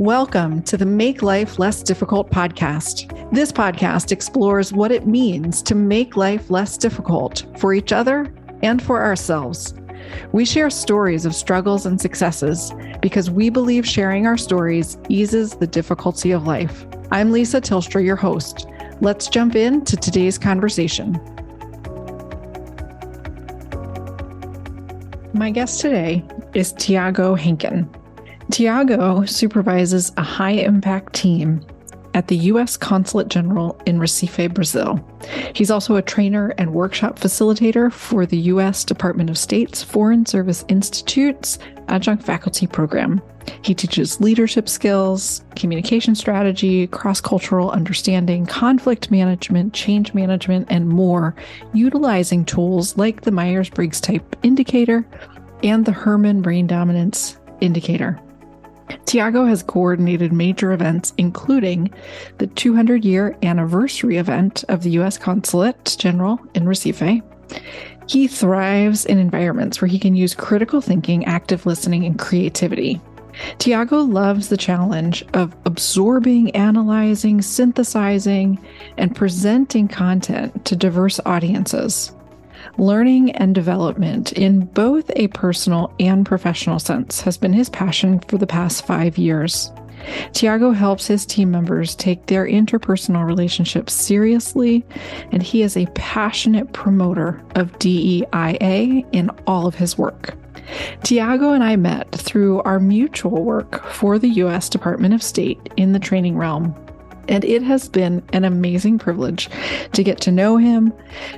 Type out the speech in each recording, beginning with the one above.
Welcome to the Make Life Less Difficult podcast. This podcast explores what it means to make life less difficult for each other and for ourselves. We share stories of struggles and successes because we believe sharing our stories eases the difficulty of life. I'm Lisa Tilstra, your host. Let's jump into today's conversation. My guest today is Tiago Henken. Tiago supervises a high impact team at the U.S. Consulate General in Recife, Brazil. He's also a trainer and workshop facilitator for the U.S. Department of State's Foreign Service Institute's adjunct faculty program. He teaches leadership skills, communication strategy, cross cultural understanding, conflict management, change management, and more, utilizing tools like the Myers Briggs Type Indicator and the Herrmann Brain Dominance Indicator. Tiago has coordinated major events, including the 200 year anniversary event of the U.S. Consulate General in Recife. He thrives in environments where he can use critical thinking, active listening, and creativity. Tiago loves the challenge of absorbing, analyzing, synthesizing, and presenting content to diverse audiences. Learning and development in both a personal and professional sense has been his passion for the past five years. Tiago helps his team members take their interpersonal relationships seriously, and he is a passionate promoter of DEIA in all of his work. Tiago and I met through our mutual work for the U.S. Department of State in the training realm. And it has been an amazing privilege to get to know him,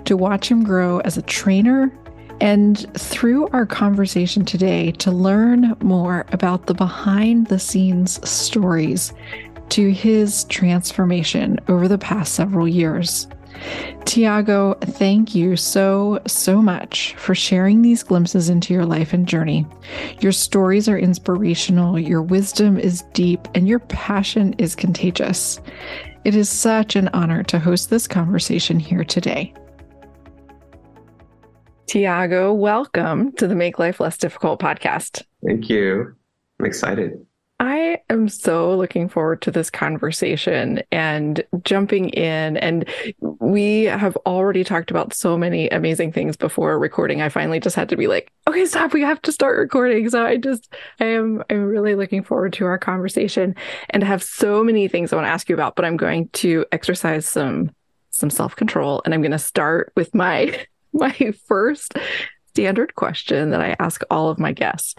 to watch him grow as a trainer, and through our conversation today, to learn more about the behind the scenes stories to his transformation over the past several years. Tiago, thank you so, so much for sharing these glimpses into your life and journey. Your stories are inspirational, your wisdom is deep, and your passion is contagious. It is such an honor to host this conversation here today. Tiago, welcome to the Make Life Less Difficult podcast. Thank you. I'm excited. I am so looking forward to this conversation and jumping in. And we have already talked about so many amazing things before recording. I finally just had to be like, okay, stop. We have to start recording. So I just, I am, I'm really looking forward to our conversation and have so many things I want to ask you about, but I'm going to exercise some, some self control. And I'm going to start with my, my first standard question that I ask all of my guests.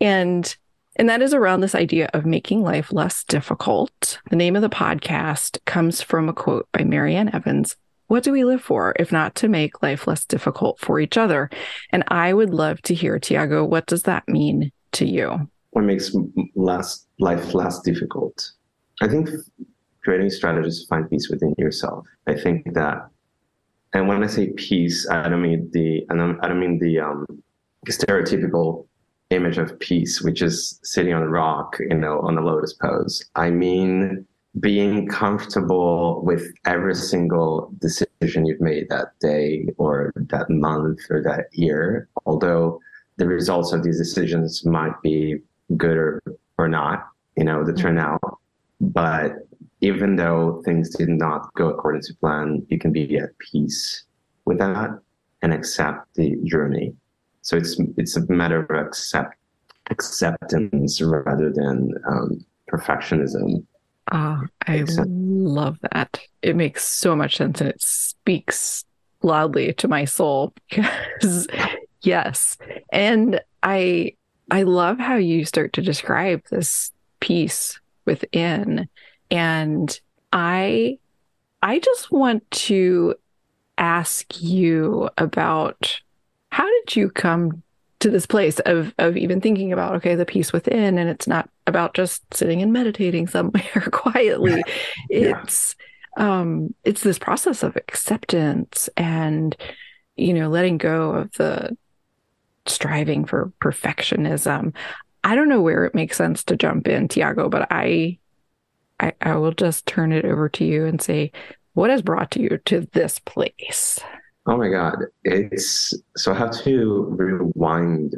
And and that is around this idea of making life less difficult. The name of the podcast comes from a quote by Mary Ann Evans. What do we live for if not to make life less difficult for each other? And I would love to hear, Tiago, what does that mean to you? What makes less, life less difficult? I think creating strategies to find peace within yourself. I think that, and when I say peace, I don't mean the, I don't, mean the um, stereotypical image of peace, which is sitting on a rock, you know, on a lotus pose. I mean, being comfortable with every single decision you've made that day or that month or that year, although the results of these decisions might be good or, or not, you know, the mm-hmm. turnout. But even though things did not go according to plan, you can be at peace with that and accept the journey. So it's it's a matter of accept acceptance rather than um, perfectionism. Ah, I Accept- love that. It makes so much sense, and it speaks loudly to my soul because yes, and I I love how you start to describe this peace within, and I I just want to ask you about how did you come to this place of of even thinking about okay the peace within and it's not about just sitting and meditating somewhere quietly? Yeah. it's um it's this process of acceptance and you know letting go of the striving for perfectionism. I don't know where it makes sense to jump in tiago but i i, I will just turn it over to you and say what has brought you to this place Oh my God. It's so I have to rewind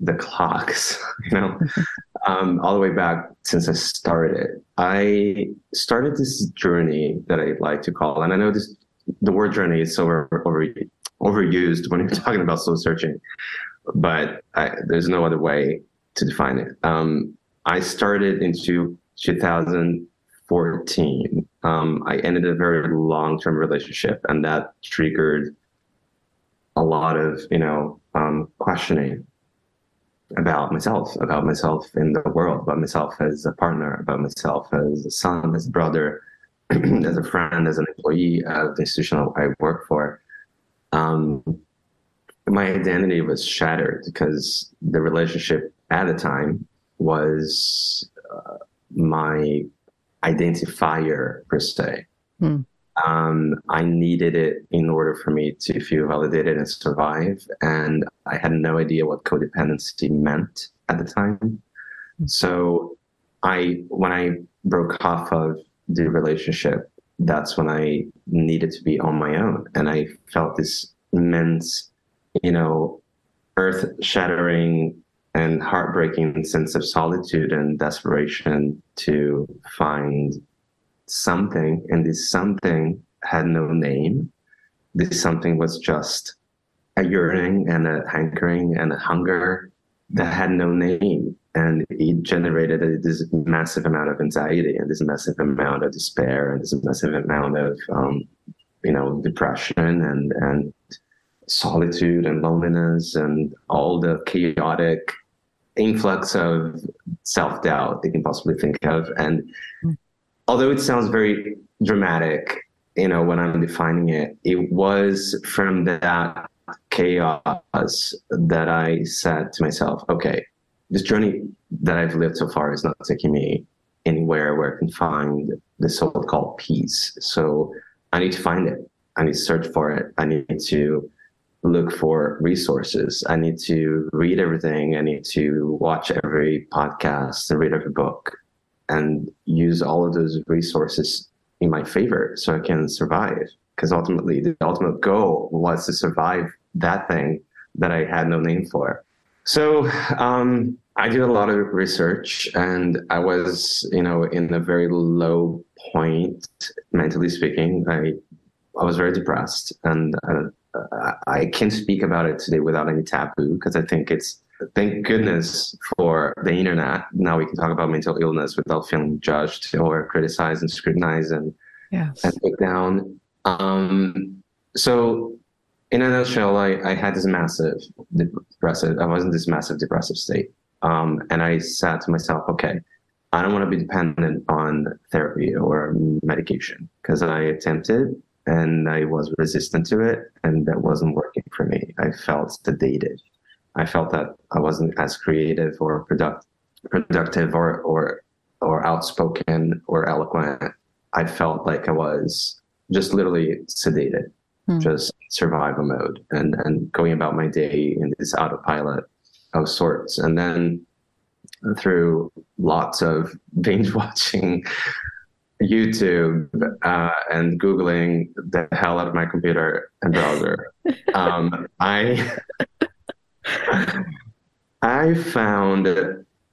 the clocks, you know. um, all the way back since I started. I started this journey that I like to call, and I know this the word journey is so over, over overused when you're talking about soul searching, but I, there's no other way to define it. Um, I started into 2014. Um, I ended a very long-term relationship, and that triggered a lot of you know um, questioning about myself, about myself in the world, about myself as a partner, about myself as a son, as a brother, as a friend, as an employee of the institution I work for. Um, my identity was shattered because the relationship at the time was uh, my identifier per se. Hmm. Um, I needed it in order for me to feel validated and survive. And I had no idea what codependency meant at the time. So I, when I broke off of the relationship, that's when I needed to be on my own. And I felt this immense, you know, earth shattering and heartbreaking sense of solitude and desperation to find something, and this something had no name. This something was just a yearning and a hankering and a hunger that had no name. And it generated this massive amount of anxiety and this massive amount of despair and this massive amount of, um, you know, depression and, and solitude and loneliness and all the chaotic influx of self doubt they can possibly think of. And although it sounds very dramatic, you know, when I'm defining it, it was from that chaos that I said to myself, okay, this journey that I've lived so far is not taking me anywhere where I can find the so-called peace. So I need to find it. I need to search for it. I need to look for resources. I need to read everything. I need to watch every podcast and read every book and use all of those resources in my favor so I can survive. Because ultimately, the ultimate goal was to survive that thing that I had no name for. So um, I did a lot of research, and I was, you know, in a very low point mentally speaking. I I was very depressed, and uh, I can't speak about it today without any taboo because I think it's thank goodness for the internet. Now we can talk about mental illness without feeling judged or criticized and scrutinized and yes. and put down. Um, so, in a nutshell, I, I had this massive depressive. I was in this massive depressive state, um, and I said to myself, okay. I don't want to be dependent on therapy or medication because I attempted and I was resistant to it, and that wasn't working for me. I felt sedated. I felt that I wasn't as creative or product, productive or, or, or outspoken or eloquent. I felt like I was just literally sedated, hmm. just survival mode and, and going about my day in this autopilot of sorts. And then through lots of binge watching YouTube uh, and Googling the hell out of my computer and browser, um, I I found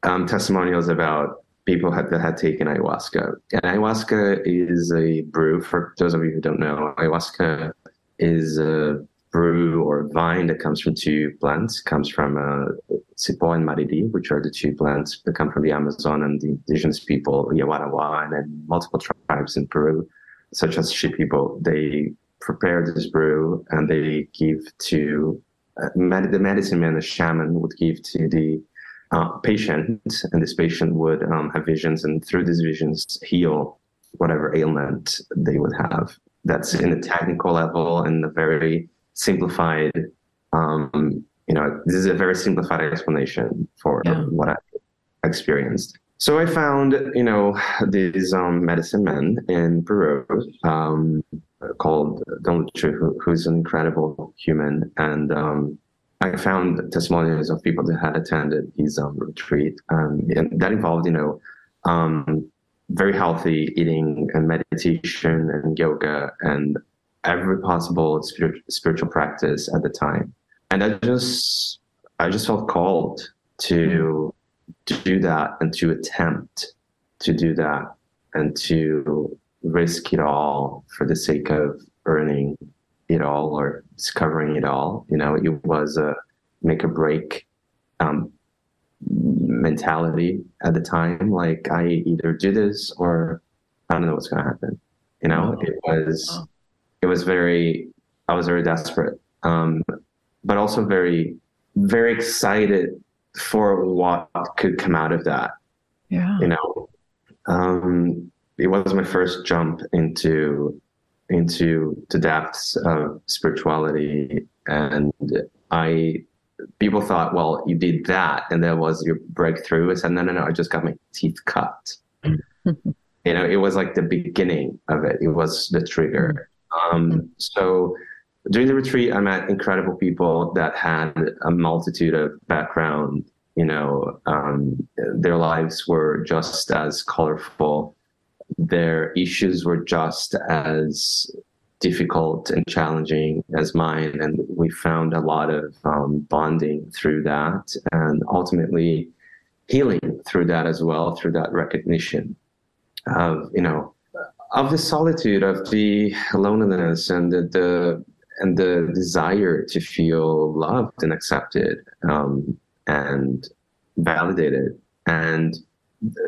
um, testimonials about people that had taken ayahuasca. And ayahuasca is a brew, for those of you who don't know, ayahuasca is a brew or vine that comes from two plants. Comes from uh, Cipó and Mariri, which are the two plants that come from the Amazon and the indigenous people, Yawanawá, and then multiple tribes in Peru, such as Shipibo. They prepare this brew and they give to med- the medicine man, the shaman, would give to the uh, patient, and this patient would um, have visions, and through these visions, heal whatever ailment they would have. That's in the technical level and a very simplified. Um, you know, this is a very simplified explanation for yeah. what I experienced. So I found, you know, these um, medicine men in Peru um, called Don Lucho, who, who's an incredible human. And um, I found testimonials of people that had attended his um, retreat. Um, and that involved, you know, um, very healthy eating and meditation and yoga and every possible spirit, spiritual practice at the time. And I just, I just felt called to do that and to attempt to do that and to risk it all for the sake of earning it all or discovering it all. You know, it was a make or break um, mentality at the time. Like I either do this or I don't know what's going to happen. You know, it was it was very. I was very desperate, um, but also very very excited for what could come out of that. Yeah, you know, um, it was my first jump into into the depths of spirituality. And i people thought well you did that and that was your breakthrough. I said no no no i just got my teeth cut. You know it was like the beginning of it. It was the trigger. Um, so during the retreat i met incredible people that had a multitude of background. You know um, their lives were just as colorful their issues were just as difficult and challenging as mine. And we found a lot of um, bonding through that and ultimately healing through that as well, through that recognition of, you know, of the solitude, of the loneliness and the, the and the desire to feel loved and accepted um, and validated. And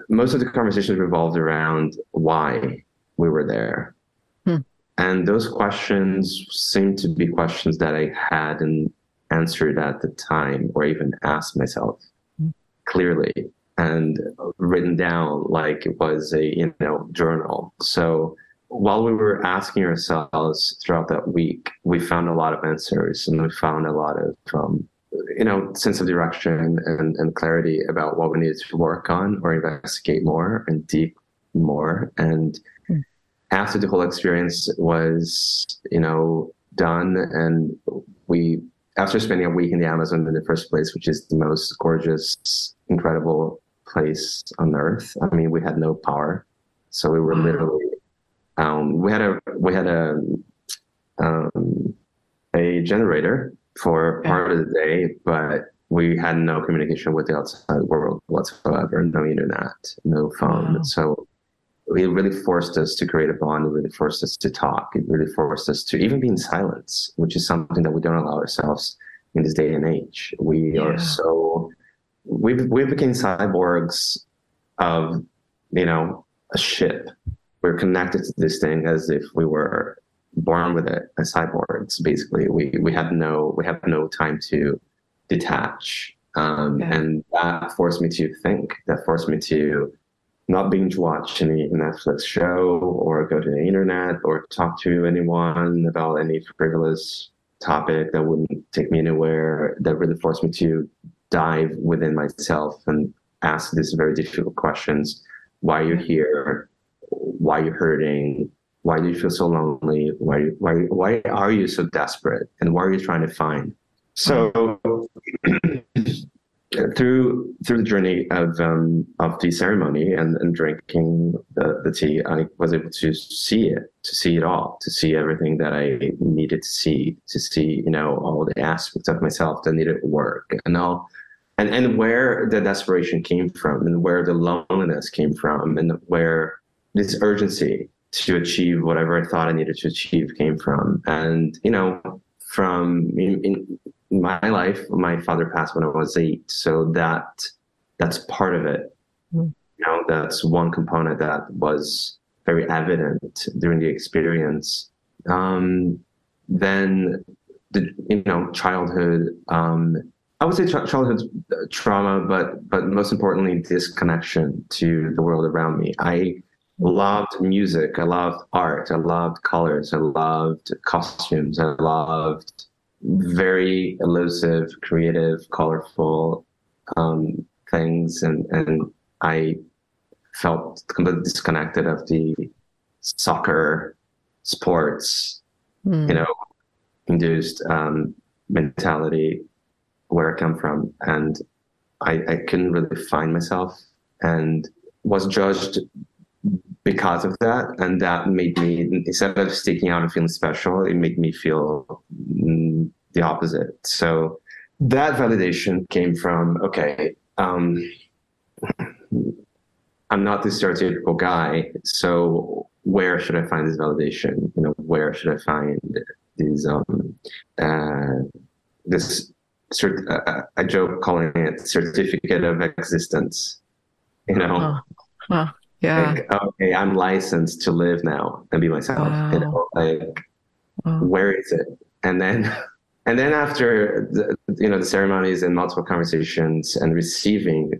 most of the conversations revolved around why we were there. Hmm. And those questions seemed to be questions that I hadn't answered at the time or even asked myself hmm. clearly and written down like it was a you know journal. So while we were asking ourselves throughout that week, we found a lot of answers and we found a lot of um, you know, sense of direction and, and clarity about what we needed to work on or investigate more and deep more. And mm. after the whole experience was, you know, done and we, after spending a week in the Amazon in the first place, which is the most gorgeous, incredible place on earth. I mean, we had no power. So we were literally, um, we had a, we had a, um, a generator for part of the day, but we had no communication with the outside world whatsoever, no internet, no phone. Wow. So it really forced us to create a bond. It really forced us to talk. It really forced us to even be in silence, which is something that we don't allow ourselves in this day and age. We yeah. are so we we became cyborgs of you know a ship. We're connected to this thing as if we were born with it as cyborgs. Basically, we we had no we have no time to detach, um, yeah. and that forced me to think. That forced me to not binge watch any Netflix show or go to the internet or talk to anyone about any frivolous topic that wouldn't take me anywhere. That really forced me to dive within myself and ask these very difficult questions: Why are you here? Why are you hurting? Why do you feel so lonely? Why why why are you so desperate? And what are you trying to find? So through through the journey of um, of the ceremony and, and drinking the, the tea i was able to see it to see it all to see everything that i needed to see to see you know all the aspects of myself that needed work and all. And and where the desperation came from and where the loneliness came from and where this urgency to achieve whatever I thought I needed to achieve came from. And, you know, from in, in, my life, my father passed when I was eight. So that that's part of it. Mm. You know, that's one component that was very evident during the experience. Um, then the you know childhood um, I would say childhood trauma, but but most importantly, disconnection to the world around me. I loved music. I loved art. I loved colors. I loved costumes. I loved very elusive, creative, colorful um, things, and and I felt completely disconnected of the soccer, sports, mm. you know, induced um, mentality where I come from, and I, I couldn't really find myself, and was judged because of that. And that made me, instead of sticking out and feeling special, it made me feel mm, the opposite. So that validation came from, okay, um, I'm not the stereotypical guy. So where should I find this validation? You know, where should I find these um uh, this cert- uh, I joke calling it certificate of existence. You know. Yeah. Like, okay, I'm licensed to live now and be myself. Wow. You know, like Wow. where is it? And then, and then after the, you know the ceremonies and multiple conversations and receiving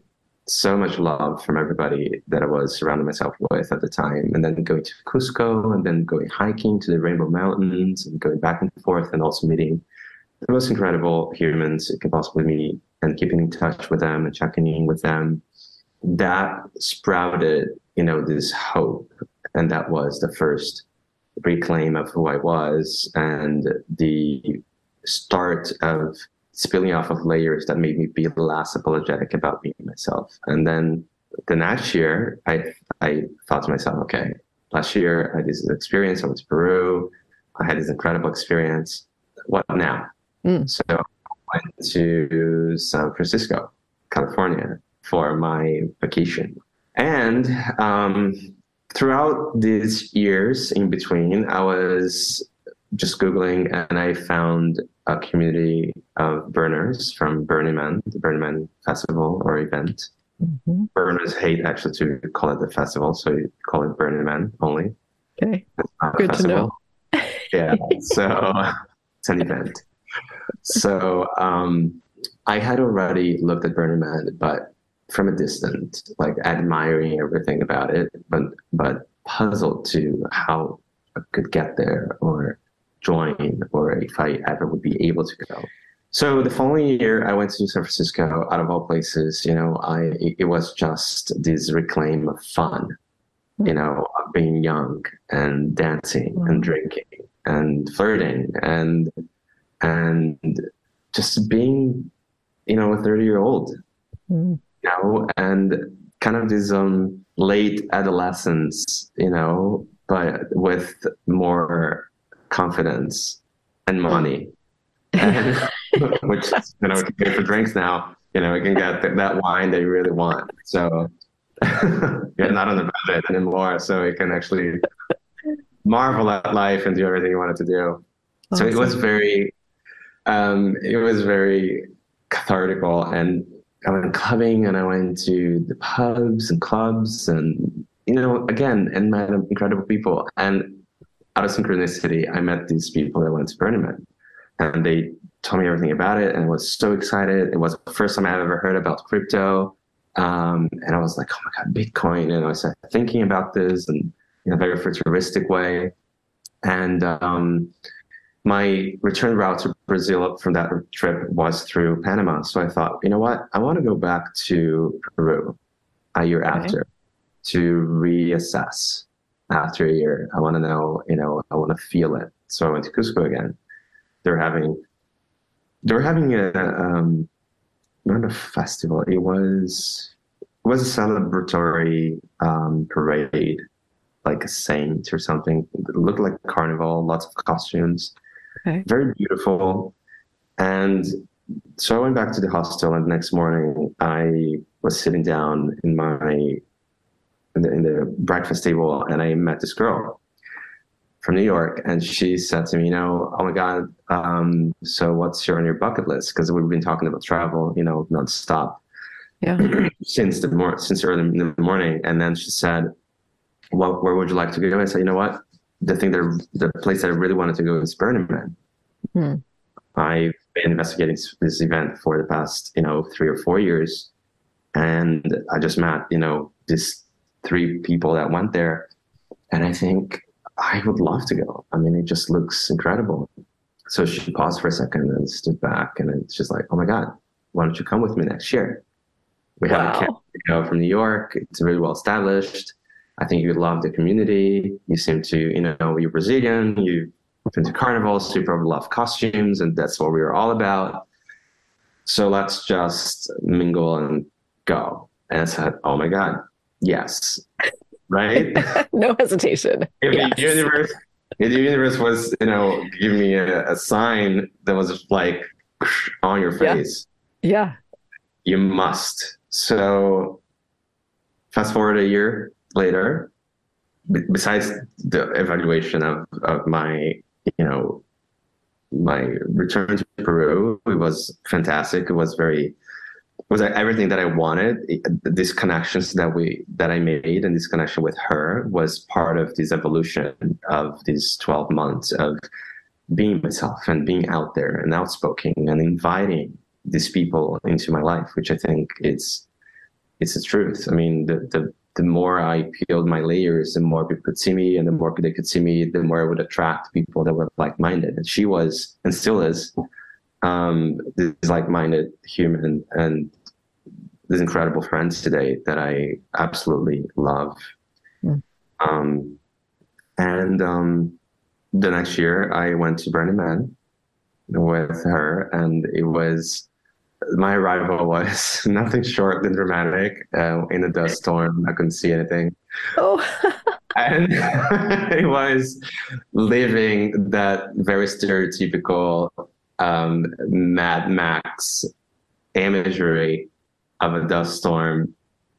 so much love from everybody that I was surrounding myself with at the time, and then going to Cusco and then going hiking to the Rainbow Mountains and going back and forth and also meeting the most incredible humans you can possibly meet and keeping in touch with them and checking in with them. That sprouted, you know, this hope, and that was the first reclaim of who I was and the start of spilling off of layers that made me be less apologetic about being myself. And then the next year, I I thought to myself, okay, last year I had this experience. I went to Peru. I had this incredible experience. What now? Mm. So I went to San Francisco, California, for my vacation. And um, throughout these years in between, I was just Googling and I found a community of burners from Burning Man, the Burning Man festival or event. Mhm. Burners hate actually to call it the festival, so you call it Burning Man only. Okay. Good to know. yeah, so it's an event. So um, I had already looked at Burning Man, but from a distance, like admiring everything about it, but but puzzled to how I could get there or join, or if I ever would be able to go. So the following year, I went to San Francisco. Out of all places, you know, I it, was just this reclaim of fun, you know, of being young and dancing and Mm. drinking and flirting and and just being, you know, a thirty year old Mm. You know, and kind of this um late adolescence, you know, but with more confidence and money, and, which you know, we can pay for drinks now. You know, we can get th- that wine that you really want. So you're not on the budget anymore, so you can actually marvel at life and do everything you wanted to do. So it was very, um, it was very cathartical. And I went clubbing and I went to the pubs and clubs and, you know, again, and met incredible people. And out of synchronicity, I met these people that went to Burning Man and they told me everything about it. And I was so excited. It was the first time I had ever heard about crypto. Um, and I was like, oh my God, Bitcoin. And I was thinking about this and in a very futuristic way. And, um, my return route to Brazil from that trip was through Panama. So I thought, you know what? I want to go back to Peru a year Okay. after to reassess after a year. I want to know, you know, I want to feel it. So I went to Cusco again. They're having, they're having a, um, not a festival. It was, it was a celebratory um, parade, like a saint or something. It looked like a carnival, lots of costumes Okay. very beautiful. And so I went back to the hostel, and the next morning I was sitting down in my in the, in the breakfast table, and I met this girl from New York, and she said to me, "You know, oh my God, um, so what's your on your bucket list? Because we've been talking about travel, you know, nonstop Yeah. since the mor- since early in the morning." And then she said, "Well, where would you like to go?" I said, "You know what." The thing that the place that I really wanted to go is Burning Man. Hmm. I've been investigating this event for the past, you know, three or four years, and I just met, you know, these three people that went there, and I think I would love to go. I mean, it just looks incredible. So she paused for a second and stood back, and then she's like, "Oh my God, why don't you come with me next year? We have a camp you know, from New York. It's really well established. I think you love the community. You seem to, you know, you're Brazilian. You've been to carnivals. You probably love costumes, and that's what we were all about. So let's just mingle and go. And I said, "Oh my God, yes, right." no hesitation. if Yes. the universe, if the universe was, you know, giving me a, a sign that was like on your Yeah. face, Yeah. you must. So fast forward a year later, b- besides the evaluation of, of my, you know, my return to Peru, it was fantastic. It was very it was everything that I wanted. These connections that we that I made and this connection with her was part of this evolution of these 12 months of being myself and being out there and outspoken and inviting these people into my life, which I think it's it's the truth. I mean, the the the more I peeled my layers, the more people could see me, and the more they could see me, the more I would attract people that were like minded. And she was, and still is, um, this like-minded human and these incredible friends today that I absolutely love. Mm. Um, and um, the next year, I went to Burning Man with her, and it was my arrival was nothing short than dramatic. Uh, in a dust storm, I couldn't see anything. Oh. and it was living that very stereotypical um, Mad Max imagery of a dust storm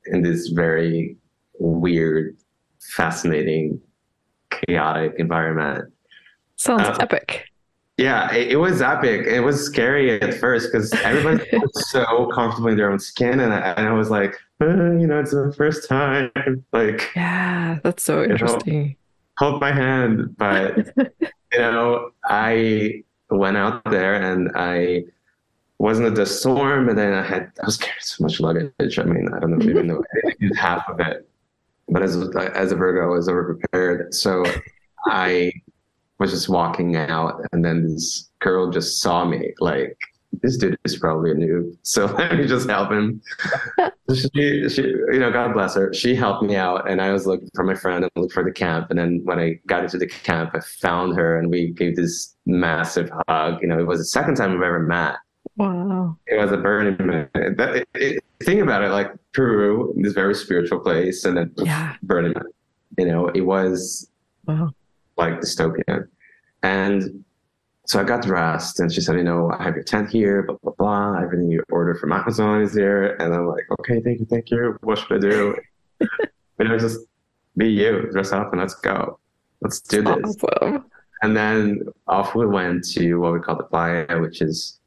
in this very weird, fascinating, chaotic environment. Sounds uh, epic. Yeah, it, it, was epic. It was scary at first because everybody was so comfortable in their own skin, and I, and I was like, uh, you know, it's the first time. Like, yeah, that's so interesting. know, hold my hand, but you know, I went out there and I wasn't a storm, and then I had I was carrying so much luggage. I mean, I don't know even know I did half of it, but as as a Virgo, I was over prepared. So I was just walking out, and then this girl just saw me like this dude is probably a noob. So let me just help him. she, she, you know, God bless her. She helped me out, and I was looking for my friend and looked for the camp. And then when I got into the camp, I found her, and we gave this massive hug. You know, it was the second time we've ever met. Wow. It was a burning man. That, it, think about it, like Peru, this very spiritual place, and then yeah. burning man. You know, it was wow. Like dystopian. And so I got dressed and she said, you know, I have your tent here, blah, blah, blah. Everything you ordered from Amazon is there. And I'm like, okay, thank you, thank you. What should I do? you know, just be you, dress up and let's go. Let's do this. Awesome. And then off we went to what we call the playa, which is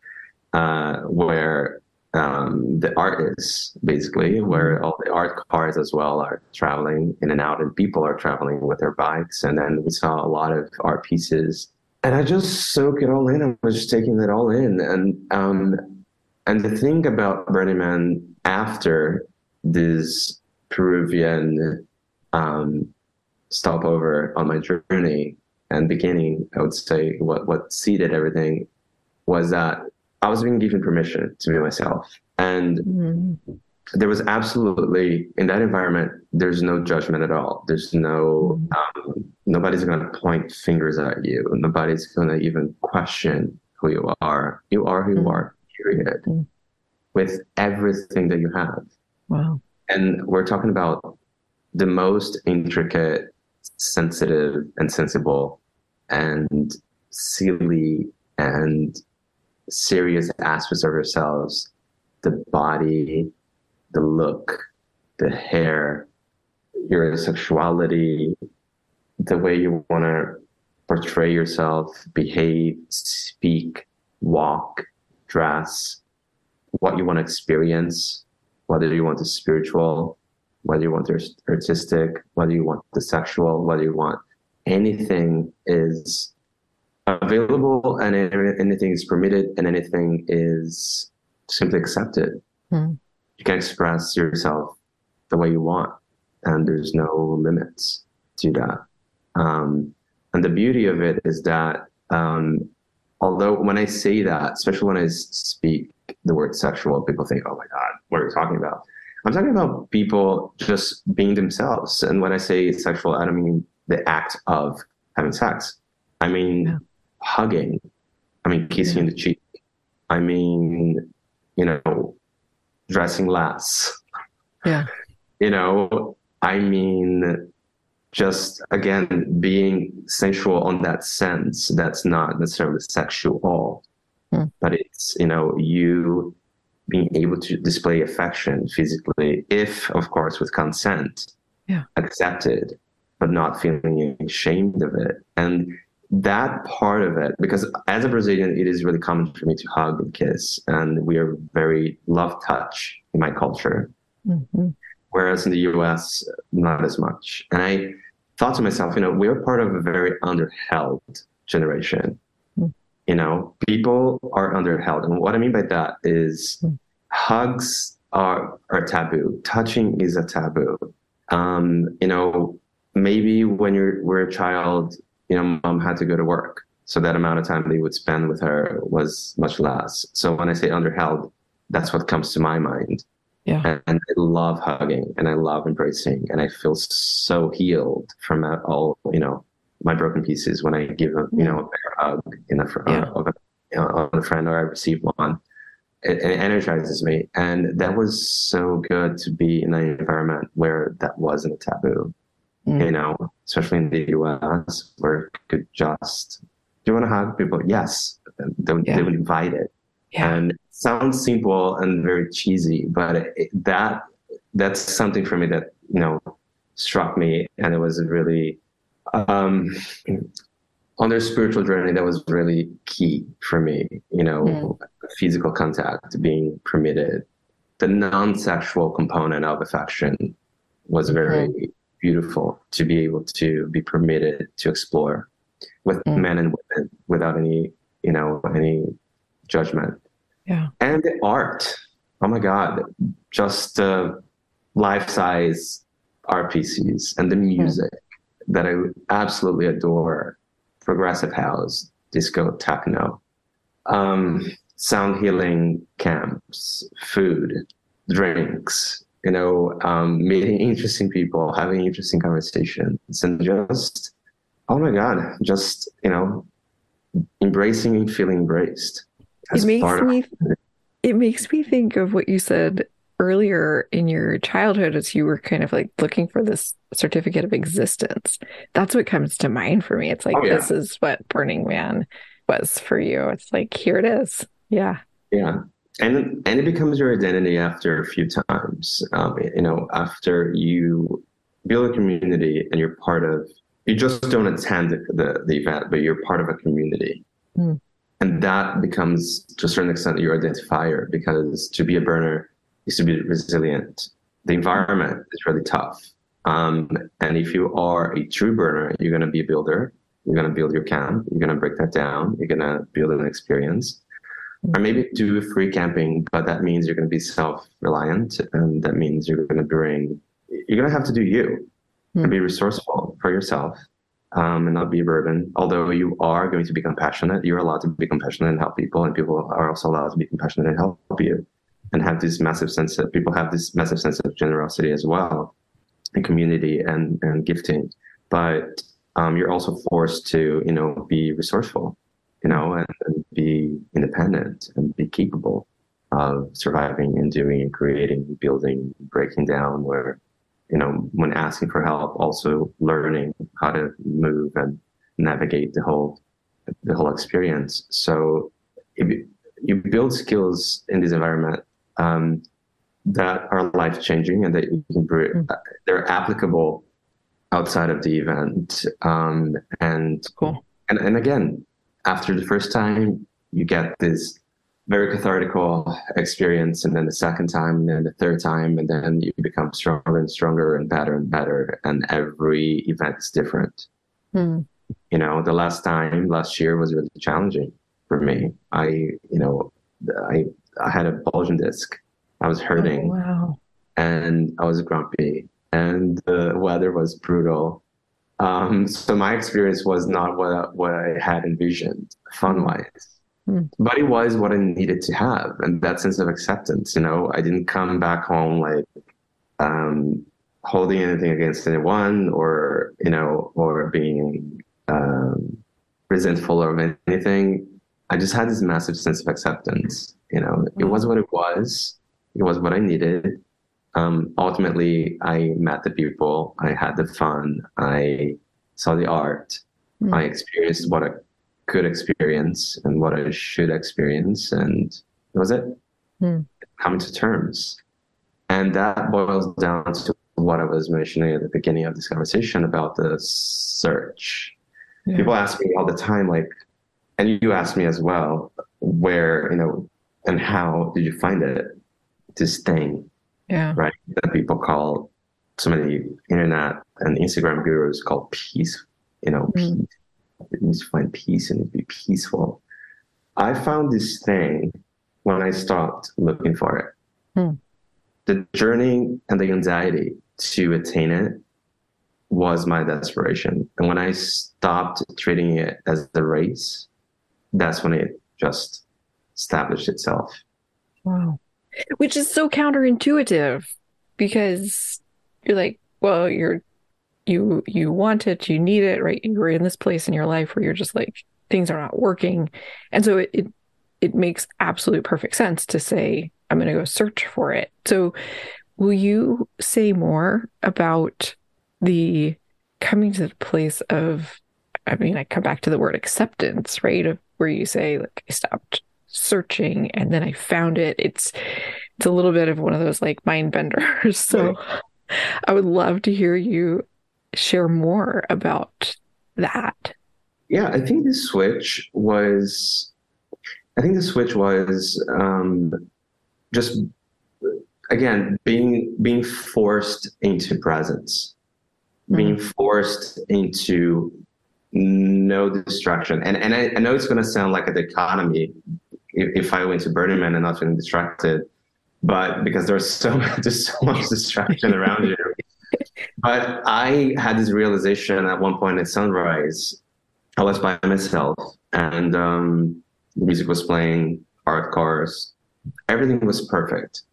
uh, where um, the art is basically, where all the art cars as well are traveling in and out, and people are traveling with their bikes. And then we saw a lot of art pieces and I just soak it all in. I was just taking it all in, and um, and the thing about Burning Man after this Peruvian um, stopover on my journey and beginning, I would say what what seeded everything was that I was being given permission to be myself, and mm-hmm. there was absolutely in that environment there's no judgment at all. There's no um, nobody's going to point fingers at you. Nobody's going to even question who you are. You are who you mm-hmm. are period. Mm-hmm. with everything that you have. Wow. And we're talking about the most intricate sensitive and sensible and silly and serious aspects of ourselves the body the look, the hair, your sexuality, the way you want to portray yourself, behave, speak, walk, dress, what you want to experience, whether you want the spiritual, whether you want the artistic, whether you want the sexual, whether you want anything is available and anything is permitted and anything is simply accepted. Mm you can express yourself the way you want, and there's no limits to that. Um, and the beauty of it is that, um, although when I say that, especially when I speak the word sexual, people think, "Oh my God, what are you talking about?" I'm talking about people just being themselves. And when I say sexual, I don't mean the act of having sex. I mean yeah. Hugging. I mean kissing in the cheek. I mean, you know, dressing less. Yeah. You know, I mean, just again, being sensual on that sense, that's not necessarily sexual, mm. but it's, you know, you being able to display affection physically, if, of course, with consent, yeah. accepted, but not feeling ashamed of it. And that part of it, because as a Brazilian, it is really common for me to hug and kiss, and we are very love touch in my culture. Mm-hmm. Whereas in the US, not as much. And I thought to myself, you know, we're part of a very underheld generation. Mm. You know, people are underheld. And what I mean by that is Mm. hugs are, are taboo, touching is a taboo. Um, you know, maybe when you're we're a child, you know, mom had to go to work. So that amount of time they would spend with her was much less. So when I say underheld, that's what comes to my mind. Yeah. And, and I love hugging and I love embracing and I feel so healed from uh, all, you know, my broken pieces when I give a, you know, a bear hug in a, fr- Yeah. of a, you know, on a friend or I receive one. It, it energizes me. And that was so good to be in an environment where that wasn't a taboo Mm. you know, especially in the US, where it could just, do you want to hug people? Yes. They would, Yeah. they would invite it. Yeah. And it sounds simple and very cheesy, but it, that that's something for me that, you know, struck me. And it was really, um, on their spiritual journey, that was really key for me, you know, Mm. physical contact being permitted. The non sexual component of affection was very beautiful to be able to be permitted to explore with Mm. men and women without any, you know, any judgment. Yeah. And the art. Oh my God. Just uh, life size art pieces and the music that I absolutely adore. Progressive house, disco, techno, um, sound healing camps, food, drinks, you know, um, meeting interesting people, having interesting conversations, and just, oh my God, just, you know, embracing and feeling embraced. It makes of- me it makes me think of what you said earlier in your childhood as you were kind of like looking for this certificate of existence. That's what comes to mind for me. It's like Oh, yeah. this is what Burning Man was for you. It's like here it is. Yeah. Yeah. And and it becomes your identity after a few times. Um, you know, after you build a community and you're part of, you just don't attend the, the, the event, but you're part of a community. Hmm. And that becomes, to a certain extent, your identifier because to be a burner is to be resilient. The environment is really tough. Um, and if you are a true burner, you're going to be a builder. You're going to build your camp. You're going to break that down. You're going to build an experience or maybe do free camping, but that means you're going to be self-reliant, and that means you're going to bring, you're going to have to do you Hmm. and be resourceful for yourself, um, and not be a burden. Although you are going to be compassionate, you're allowed to be compassionate and help people, and people are also allowed to be compassionate and help you, and have this massive sense of people have this massive sense of generosity as well, and community and and gifting, but um, you're also forced to you know be resourceful you know, and, and be independent and be capable of surviving and doing and creating, building, breaking down, where, you know, when asking for help, also learning how to move and navigate the whole, the whole experience. So if you build skills in this environment, um, that are life changing and that you can, Mm. they're applicable outside of the event. Um, and Cool. and, and again, after the first time, you get this very cathartical experience, and then the second time, and then the third time, and then you become stronger and stronger and better and better. And every event is different. Hmm. You know, the last time, last year, was really challenging for me. I, you know, I I had a bulging disc. I was hurting Oh, wow. and I was grumpy, and the weather was brutal. Um, so my experience was not what I, what I had envisioned, fun wise, Mm. but it was what I needed to have, and that sense of acceptance. You know, I didn't come back home like um, holding anything against anyone, or you know, or being um, resentful of anything. I just had this massive sense of acceptance. You know, it was what it was. It was what I needed um, ultimately I met the people, I had the fun, I saw the art, Mm. I experienced what I could experience and what I should experience, and that was it. Mm. coming to terms. And that boils down to what I was mentioning at the beginning of this conversation about the search. Yeah. People ask me all the time, like, and you asked me as well, where, you know, and how did you find it? This thing, yeah, right? That people call so many internet and Instagram gurus call peace, you know, mm. peace. It needs to find peace and be peaceful. I found this thing when I stopped looking for it. Hmm. The journey and the anxiety to attain it was my desperation. And when I stopped treating it as the race, that's when it just established itself. Wow. Which is so counterintuitive because you're like, well, you're you you want it, you need it, right? You're in this place in your life where you're just like things are not working. And so it it, it makes absolute perfect sense to say, I'm gonna go search for it. So will you say more about the coming to the place of I mean, I come back to the word acceptance, right? Of where you say, like, I stopped searching and then I found it. It's it's a little bit of one of those like mind benders. So right. I would love to hear you share more about that. Yeah, I think the switch was I think the switch was um, just again being being forced into presence, mm-hmm. being forced into no distraction. And and I, I know it's going to sound like a dichotomy if, if I went to Burning Man and not feeling distracted, but because there's so there's so much distraction around you. But I had this realization at one point at sunrise. I was by myself, and um, the music was playing, art cars, everything was perfect.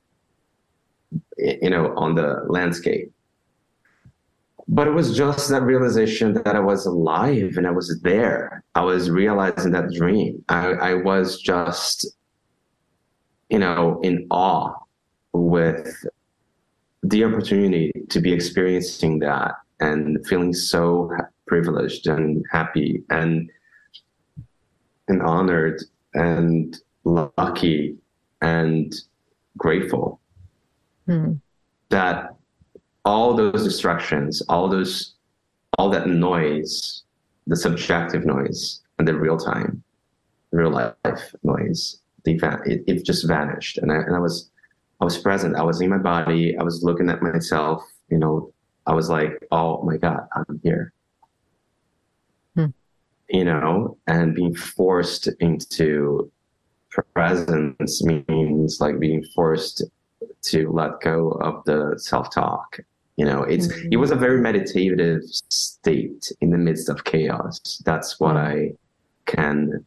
You know, on the landscape. But it was just that realization that I was alive and I was there. I was realizing that dream. I, I was just, you know, in awe with the opportunity to be experiencing that and feeling so privileged and happy and and honored and lucky and grateful mm. that all those distractions, all those, all that noise, the subjective noise and the real time, real life noise, the it, it just vanished. And I, and I was, I was present. I was in my body. I was looking at myself. You know, I was like, oh my God, I'm here. Hmm. You know, and being forced into presence means like being forced to let go of the self talk. You know, it's mm-hmm. it was a very meditative state in the midst of chaos. That's what I can,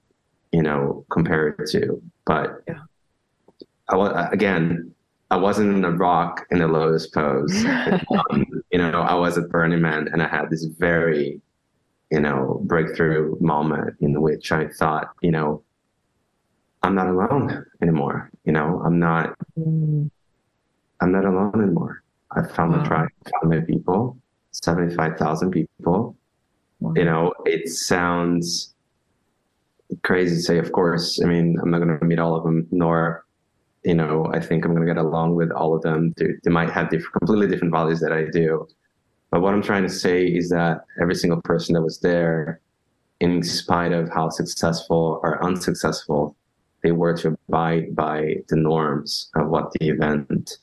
you know, compare it to. But yeah. I again, I wasn't in a rock in a lotus pose. um, you know, I was at Burning Man, and I had this very, you know, breakthrough moment in which I thought, you know, I'm not alone anymore. You know, I'm not. Mm. I'm not alone anymore. I found wow. my tribe, found my people, 75,000 people. Wow. You know, it sounds crazy to say, of course. I mean, I'm not going to meet all of them, nor, you know, I think I'm going to get along with all of them. They, they might have different, completely different values that I do. But what I'm trying to say is that every single person that was there, in spite of how successful or unsuccessful they were to abide by the norms of what the event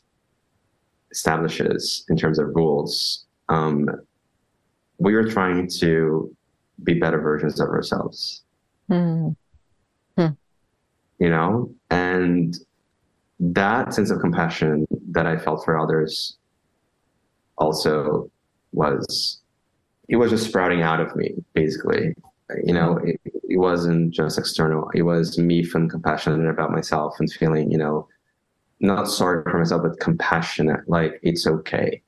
establishes in terms of rules, um, we are trying to be better versions of ourselves. Mm. Hmm. You know, and that sense of compassion that I felt for others also was it was just sprouting out of me basically you know it, it wasn't just external it was me feeling compassionate about myself and feeling you know not sorry for myself, but compassionate. Like it's okay.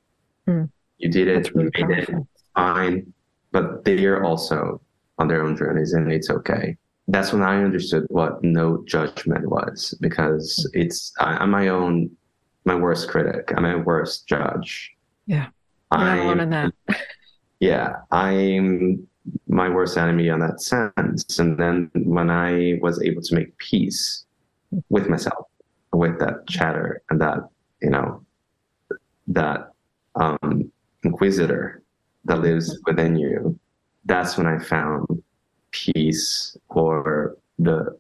Mm. You did it. Really you made it. Fine. But they're also on their own journeys, and it's okay. That's when I understood what no judgment was, because mm. it's I, am my own, my worst critic. I'm my worst judge. Yeah, I'm in that. yeah, I'm my worst enemy in that sense. And then when I was able to make peace with myself, with that chatter and that you know that um, inquisitor that lives within you that's when i found peace or the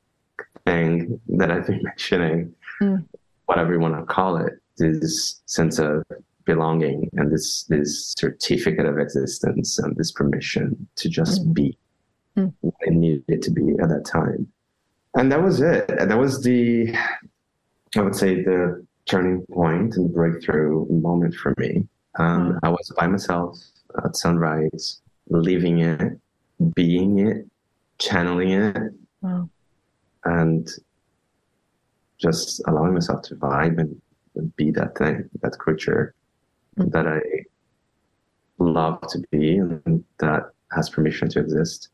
thing that i've been mentioning mm. whatever you want to call it this sense of belonging and this this certificate of existence and this permission to just mm. be mm. what I needed to be at that time. And that was it. That was the I would say the turning point and breakthrough moment for me. Um, mm. I was by myself at sunrise, living it, being it, channeling it, wow. and just allowing myself to vibe and, and be that thing, that creature that I love to be and that has permission to exist.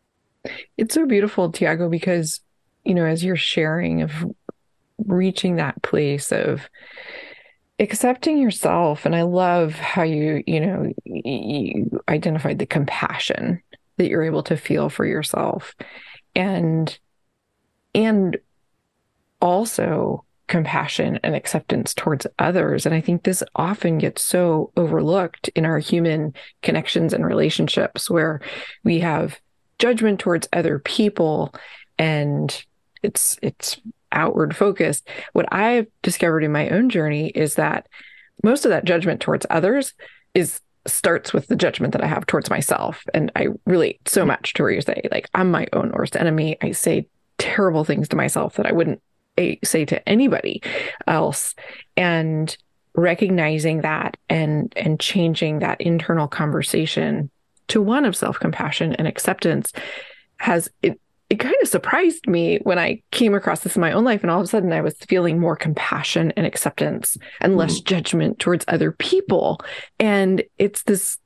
It's so beautiful, Tiago, because, you know, as you're sharing of reaching that place of accepting yourself, and I love how you, you know, you identified the compassion that you're able to feel for yourself. And and also compassion and acceptance towards others. And I think this often gets so overlooked in our human connections and relationships where we have judgment towards other people. And it's it's outward focused. What I've discovered in my own journey is that most of that judgment towards others is starts with the judgment that I have towards myself. And I relate so mm-hmm. much to where you say, like, I'm my own worst enemy. I say terrible things to myself that I wouldn't say to anybody else and recognizing that and and changing that internal conversation to one of self-compassion and acceptance has it it kind of surprised me when I came across this in my own life. And all of a sudden, I was feeling more compassion and acceptance and less mm-hmm. judgment towards other people. And it's this,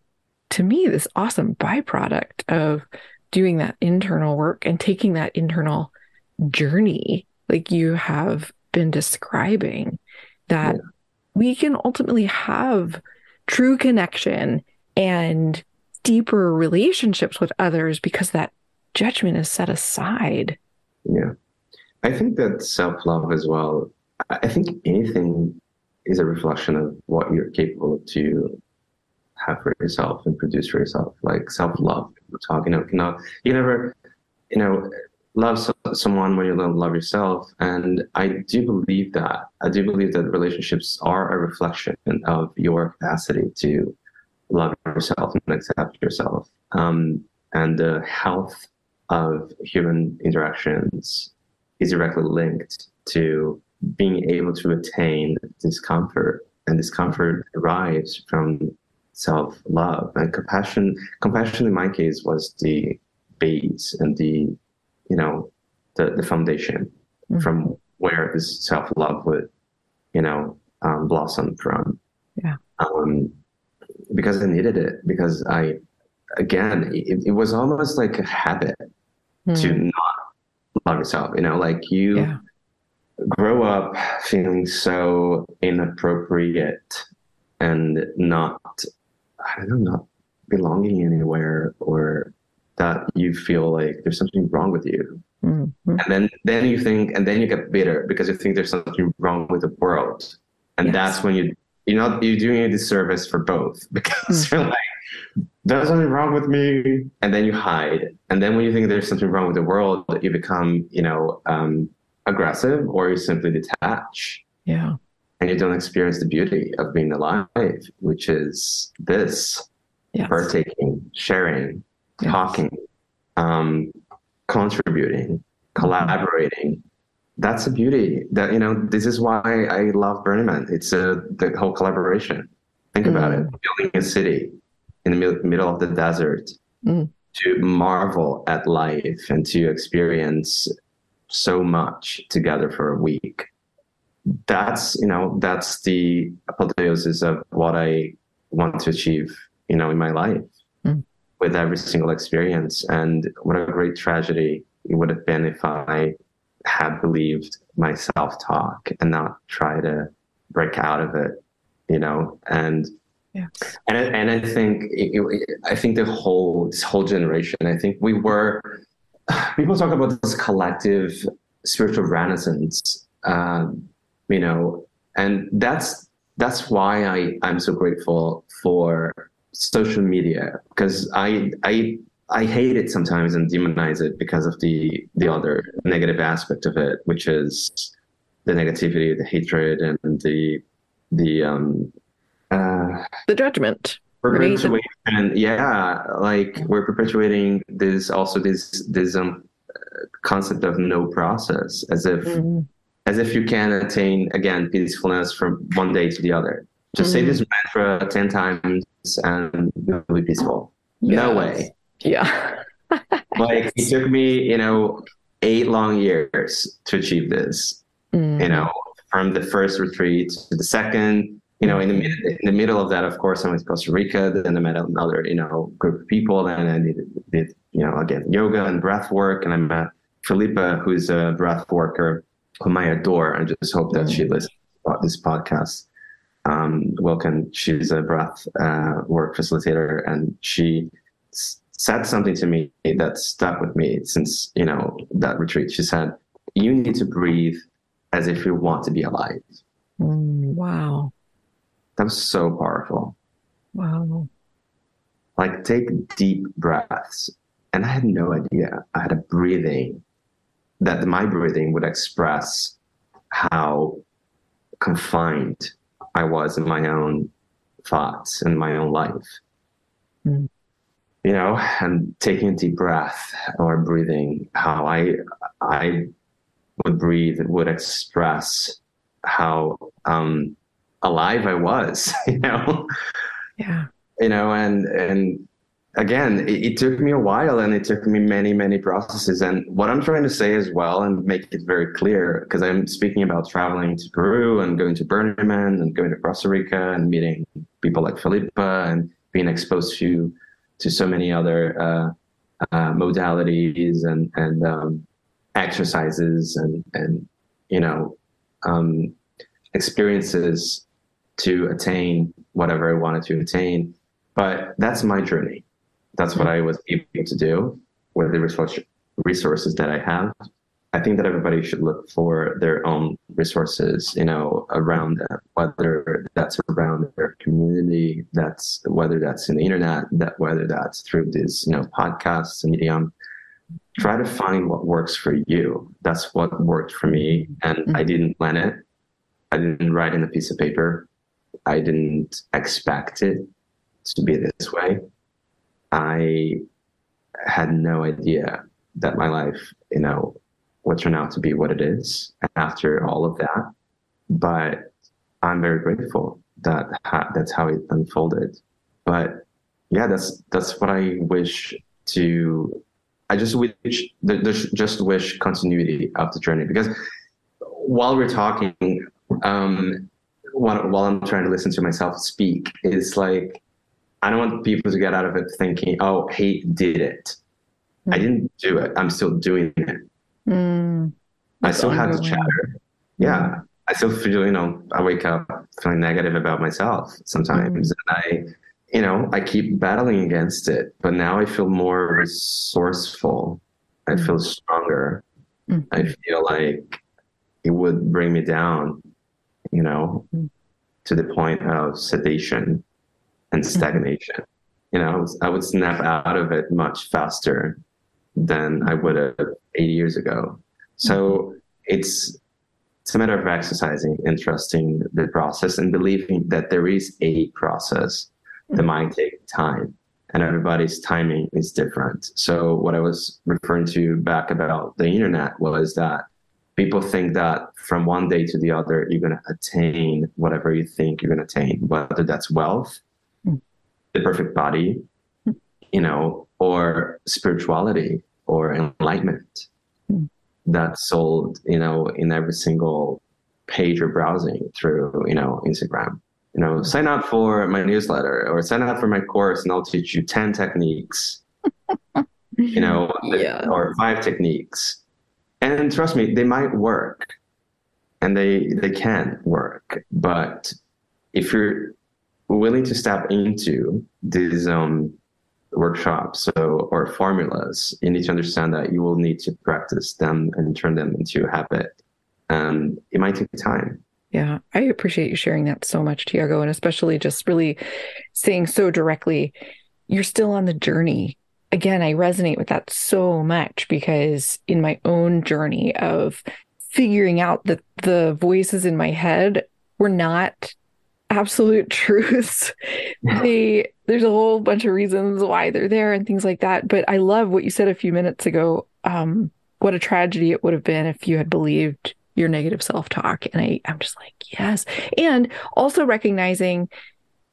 to me, this awesome byproduct of doing that internal work and taking that internal journey like you have been describing, that yeah. we can ultimately have true connection and deeper relationships with others because that judgment is set aside. Yeah. I think that self love as well, I think anything is a reflection of what you're capable to have for yourself and produce for yourself. Like self love, we're talking, you know, you never, you know, love someone when you don't love yourself. And I do believe that. I do believe that relationships are a reflection of your capacity to love yourself and accept yourself. Um, and the health of human interactions is directly linked to being able to attain discomfort. And discomfort arrives from self love and compassion. Compassion, in my case, was the base and the you know the the foundation mm-hmm. from where this self love would you know um, blossom from. Yeah. Um, because I needed it because I again it, it was almost like a habit mm. to not love yourself. You know, like you. Yeah. grow up feeling so inappropriate and not I don't know, not belonging anywhere or that you feel like there's something wrong with you. Mm-hmm. And then, then you think, and then you get bitter because you think there's something wrong with the world. And yes. that's when you, you're not, you're doing a disservice for both because mm-hmm. you're like, there's something wrong with me. And then you hide. And then when you think there's something wrong with the world, you become, you know, um, aggressive or you simply detach. Yeah. And you don't experience the beauty of being alive, which is this yes. partaking, sharing, yes. talking, um, contributing, collaborating. That's the beauty. That you know, this is why I love Burning Man. It's a, uh, the whole collaboration. Think mm. about it: mm. building a city in the middle of the desert mm. to marvel at life and to experience so much together for a week. That's you know, that's the apotheosis of what I want to achieve. You know, in my life with every single experience. And what a great tragedy it would have been if I had believed my self talk and not try to break out of it, you know? And Yes. And I, and I think I think the whole this whole generation. I think we were people talk about this collective spiritual renaissance. Um, you know, and that's that's why I I'm so grateful for social media because I I I hate it sometimes and demonize it because of the the other negative aspect of it, which is the negativity, the hatred, and the the um uh, the judgment. Perpetuation, right? yeah, like we're perpetuating this also this this um concept of no process, as if mm-hmm. as if you can attain again peacefulness from one day to the other. Just mm-hmm. say this mantra ten times and you'll be peaceful. Yes. No way. Yeah. like it took me, you know, eight long years to achieve this. Mm. You know, from the first retreat to the second. You know, in the in the middle of that, of course, I went to Costa Rica. Then I met another, you know, group of people. Then I did, did you know, again, yoga and breath work. And I met Philippa, who's a breath worker whom I adore. I just hope that she listens to this podcast. Um, Wilkin, she's a breath uh, work facilitator, and she said something to me that stuck with me since you know that retreat. She said, "You need to breathe as if you want to be alive." Mm, wow, that was so powerful. Wow, like take deep breaths, and I had no idea I had a breathing that my breathing would express how confined I was in my own thoughts and my own life. Mm you know, and taking a deep breath or breathing, how I I would breathe would express how um, alive I was, you know. Yeah. You know, and and again, it, it, took me a while, and it took me many many processes. And what I'm trying to say as well, and make it very clear, because I'm speaking about traveling to Peru and going to Burning Man and going to Costa Rica and meeting people like Philippa and being exposed to to so many other uh, uh, modalities and and um, exercises and and you know um, experiences to attain whatever I wanted to attain. But that's my journey. That's what I was able to do with the resources that I have. I think that everybody should look for their own resources, you know, around them, whether that's around their community, that's whether that's in the internet, that whether that's through these, you know, podcasts and medium. Try to find what works for you. That's what worked for me. And mm-hmm. I didn't plan it. I didn't write in a piece of paper. I didn't expect it to be this way. I had no idea that my life, you know, would turn out to be what it is after all of that. But I'm very grateful that ha- that's how it unfolded. But yeah, that's that's what I wish to. I just wish just wish continuity of the journey because while we're talking, um, while, while I'm trying to listen to myself speak, it's like I don't want people to get out of it thinking, "Oh, hate did it." Mm-hmm. I didn't do it. I'm still doing it. Mm, I still have the chatter. Yeah. I still feel, you know, I wake up feeling negative about myself sometimes. Mm. And I, you know, I keep battling against it, but now I feel more resourceful. I mm. feel stronger. Mm. I feel like it would bring me down, you know, to the point of sedation and mm-hmm. stagnation. You know, I would snap out of it much faster than I would have 80 years ago. So mm-hmm. it's it's a matter of exercising and trusting the process and believing that there is a process that mm-hmm. might take time and everybody's timing is different. So what I was referring to back about the internet was that people think that from one day to the other you're going to attain whatever you think you're going to attain, whether that's wealth, mm. the perfect body, mm. you know, or spirituality or enlightenment mm. that's sold, you know, in every single page you're browsing through, you know, Instagram. You know, sign up for my newsletter or sign up for my course and I'll teach you 10 techniques, you know, yeah. or five techniques. And trust me, they might work and they they can work. But if you're willing to step into these um workshops so, or formulas, you need to understand that you will need to practice them and turn them into a habit. And it might take time. Yeah. I appreciate you sharing that so much, Tiago, and especially just really saying so directly, you're still on the journey. Again, I resonate with that so much because in my own journey of figuring out that the voices in my head were not absolute truths. they there's a whole bunch of reasons why they're there and things like that. But I love what you said a few minutes ago. Um, what a tragedy it would have been if you had believed your negative self-talk. And I, I'm just like, yes. And also recognizing,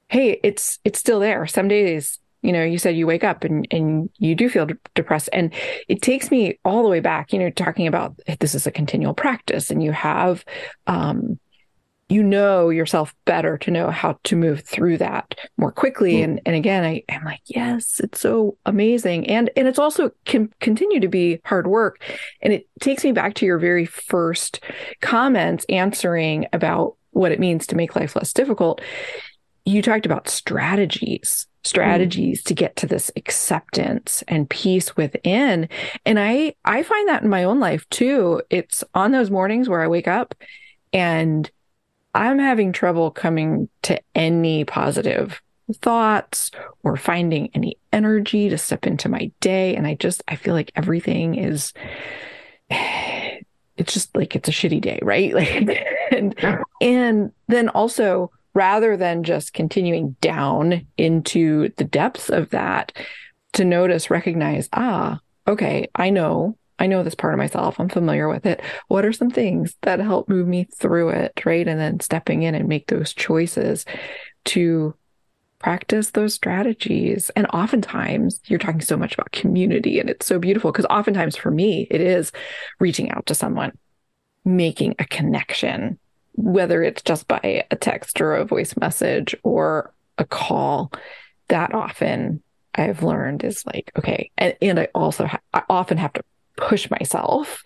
hey, it's it's still there. Some days you know you said you wake up and and you do feel depressed. And it takes me all the way back you know talking about this is a continual practice and you have um you know yourself better to know how to move through that more quickly. Mm. and and again I am like yes it's so amazing. And and it's also can continue to be hard work. And it takes me back to your very first comments answering about what it means to make life less difficult. You talked about strategies strategies mm. to get to this acceptance and peace within and i i find that in my own life too it's on those mornings where i wake up and I'm having trouble coming to any positive thoughts or finding any energy to step into my day. And I just, I feel like everything is, it's just like it's a shitty day, right? Like, and, and then also, rather than just continuing down into the depths of that, to notice, recognize, ah, okay, I know I know this part of myself. I'm familiar with it. What are some things that help move me through it? Right. And then stepping in and make those choices to practice those strategies. And oftentimes you're talking so much about community and it's so beautiful because oftentimes for me, it is reaching out to someone, making a connection, whether it's just by a text or a voice message or a call. That often I've learned is like, okay. And, and I also, ha- I often have to push myself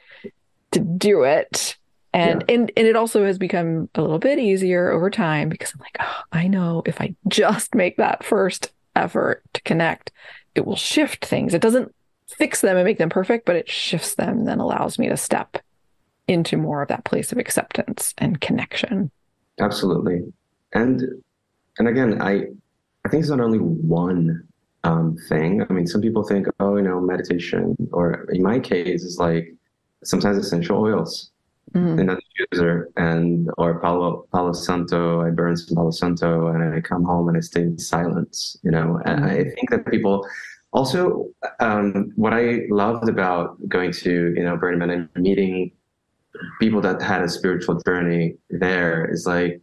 to do it. And, yeah. and and it also has become a little bit easier over time because I'm like, oh, I know if I just make that first effort to connect, it will shift things. It doesn't fix them and make them perfect, but it shifts them and then allows me to step into more of that place of acceptance and connection. Absolutely. And and again, I I think it's not only one um, thing. I mean, some people think, oh, you know, meditation, or in my case, it's like sometimes essential oils. Mm. And user and or Palo Palo Santo, I burn some Palo Santo and I come home and I stay in silence. You know, mm. and I think that people also um, what I loved about going to you know Burning Man and meeting people that had a spiritual journey there is like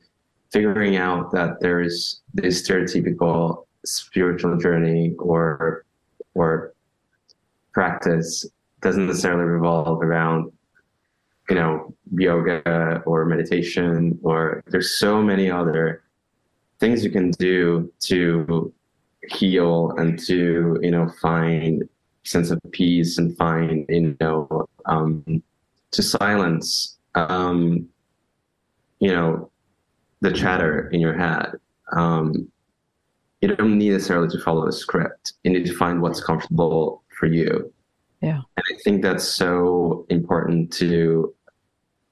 figuring out that there's this stereotypical spiritual journey or or practice doesn't necessarily revolve around you know yoga or meditation or there's so many other things you can do to heal and to you know find sense of peace and find you know um, to silence um, you know the chatter in your head um, you don't need necessarily to follow a script. You need to find what's comfortable for you. Yeah. And I think that's so important to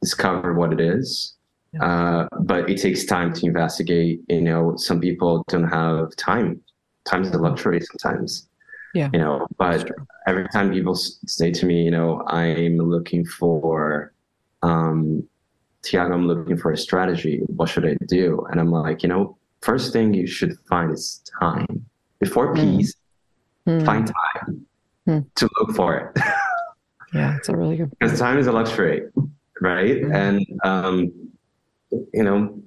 discover what it is. Yeah. Uh, but it takes time to investigate. You know, some people don't have time. Time is a luxury sometimes. Yeah. You know, but every time people say to me, you know, I'm looking for, um, Tiago, I'm looking for a strategy. What should I do? And I'm like, you know, first thing you should find is time. Before hmm. peace, mm. find time mm. to look for it. yeah, it's a really good. Because time is a luxury, right? Mm. And um, you know,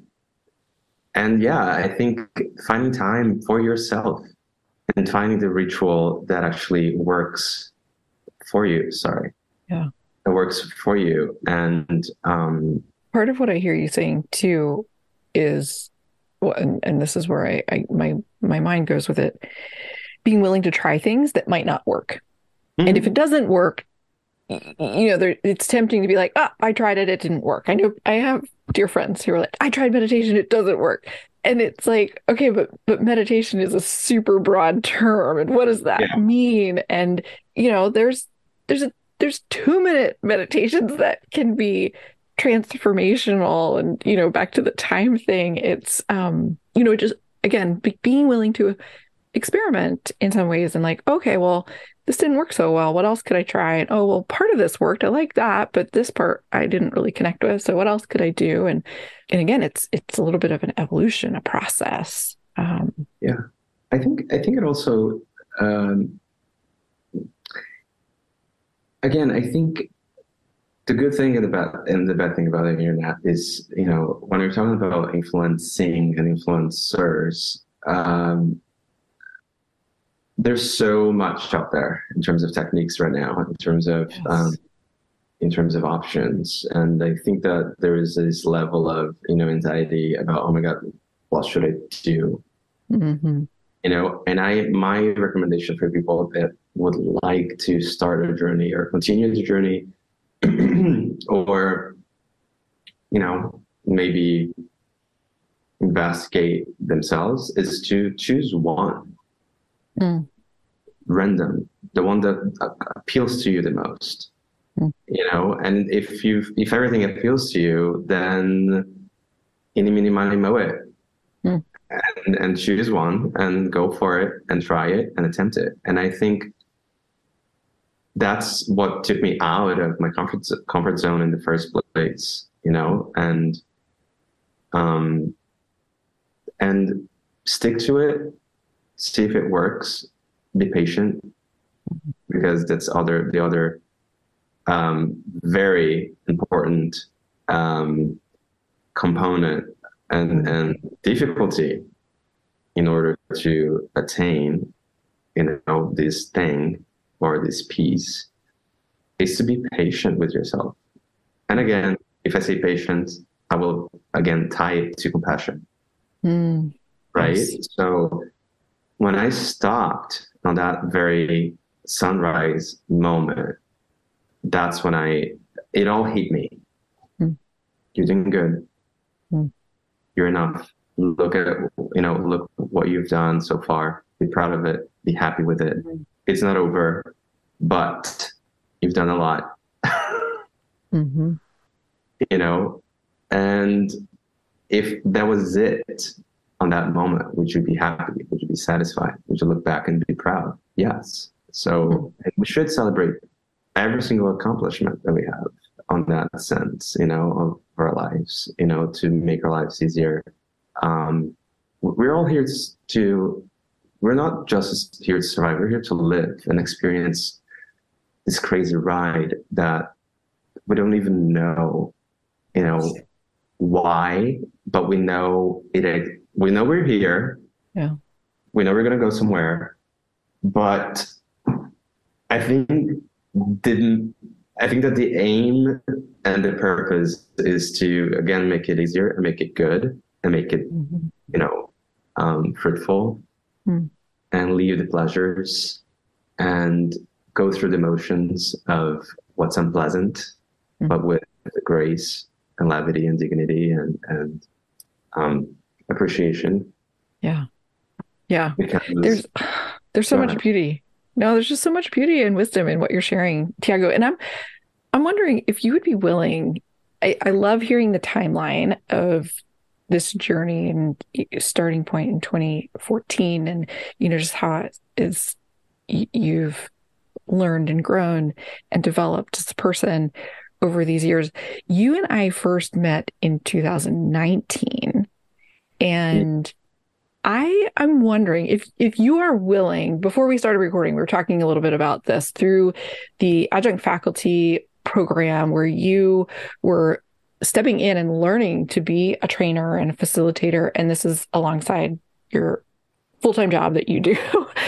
and yeah, I think finding time for yourself and finding the ritual that actually works for you. Sorry. Yeah. That works for you. And um, part of what I hear you saying too is well, and, and this is where I, I my my mind goes with it being willing to try things that might not work mm-hmm. and if it doesn't work you know there, it's tempting to be like ah oh, i tried it it didn't work i know i have dear friends who are like i tried meditation it doesn't work and it's like okay but but meditation is a super broad term. And what does that yeah. mean? And you know there's there's a there's two minute meditations that can be transformational. And you know back to the time thing it's um you know just again be, being willing to experiment in some ways and like okay well this didn't work so well. What else could i try? And oh well part of this worked. I like that but this part i didn't really connect with. So what else could i do? And and again it's it's a little bit of an evolution a process. Um yeah. I think i think it also um again i think the good thing and the bad and the bad thing about the internet is you know when you're talking about influencing and influencers um there's so much out there in terms of techniques right now, in terms of yes. um, in terms of options, and I think that there is this level of you know anxiety about oh my god, what should I do? Mm-hmm. You know, and I my recommendation for people that would like to start a journey or continue the journey, or you know maybe investigate themselves is to choose one. Mm random, the one that appeals to you the most. Mm. You know, and if you if everything appeals to you, then any mini money mow it. Mm. And, and choose one and go for it and try it and attempt it. And I think that's what took me out of my comfort comfort zone in the first place, you know, and um and stick to it, see if it works, be patient because that's other the other um, very important um, component and and difficulty in order to attain you know this thing or this piece is to be patient with yourself. And again if i say patience i will again tie it to compassion. Mm, right? So when i stopped on that very sunrise moment, that's when I it all hit me. Mm. You're doing good. Mm. You're enough. Look at you know look what you've done so far. Be proud of it. Be happy with it. Mm. It's not over, but you've done a lot. mm-hmm. You know, and if that was it, on that moment? Would you be happy? Would you be satisfied? Would you look back and be proud? Yes. So we should celebrate every single accomplishment that we have on that sense, you know, of our lives, you know, to make our lives easier. Um, we're all here to, we're not just here to survive, we're here to live and experience this crazy ride that we don't even know, you know, why, but we know it we know we're here. Yeah. We know we're going to go somewhere. But I think didn't I think that the aim and the purpose is to again make it easier and make it good and make it mm-hmm. you know um, fruitful mm. and leave the pleasures and go through the motions of what's unpleasant, mm. but with grace and levity and dignity and and um, appreciation. Yeah. Yeah. Because, there's there's so much beauty. No, there's just so much beauty and wisdom in what you're sharing, Tiago. And I'm I'm wondering if you would be willing. I, I love hearing the timeline of this journey and starting point in 2014 and you know just how it is you've learned and grown and developed as a person over these years. You and I first met in 2019 and I am wondering if if you are willing, before we started recording, we were talking a little bit about this through the adjunct faculty program where you were stepping in and learning to be a trainer and a facilitator. And this is alongside your full-time job that you do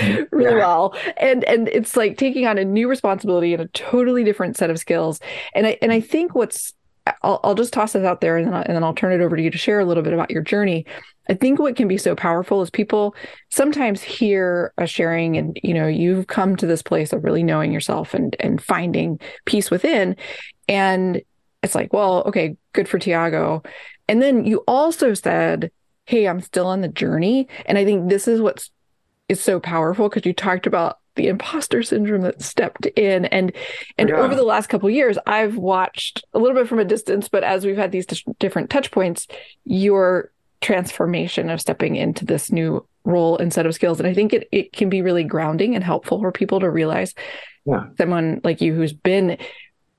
really yeah. well and and it's like taking on a new responsibility and a totally different set of skills and i and i think what's I'll, I'll just toss this out there and then, I'll, and then I'll turn it over to you to share a little bit about your journey. I think what can be so powerful is people sometimes hear a sharing and, you know, you've come to this place of really knowing yourself and, and finding peace within. And it's like, well, okay, good for Tiago. And then you also said, Hey, I'm still on the journey. And I think this is what's is so powerful because you talked about the imposter syndrome that stepped in and and Yeah. over the last couple of years i've watched a little bit from a distance but as we've had these dis- different touch points your transformation of stepping into this new role and set of skills and i think it, it can be really grounding and helpful for people to realize Yeah. someone like you who's been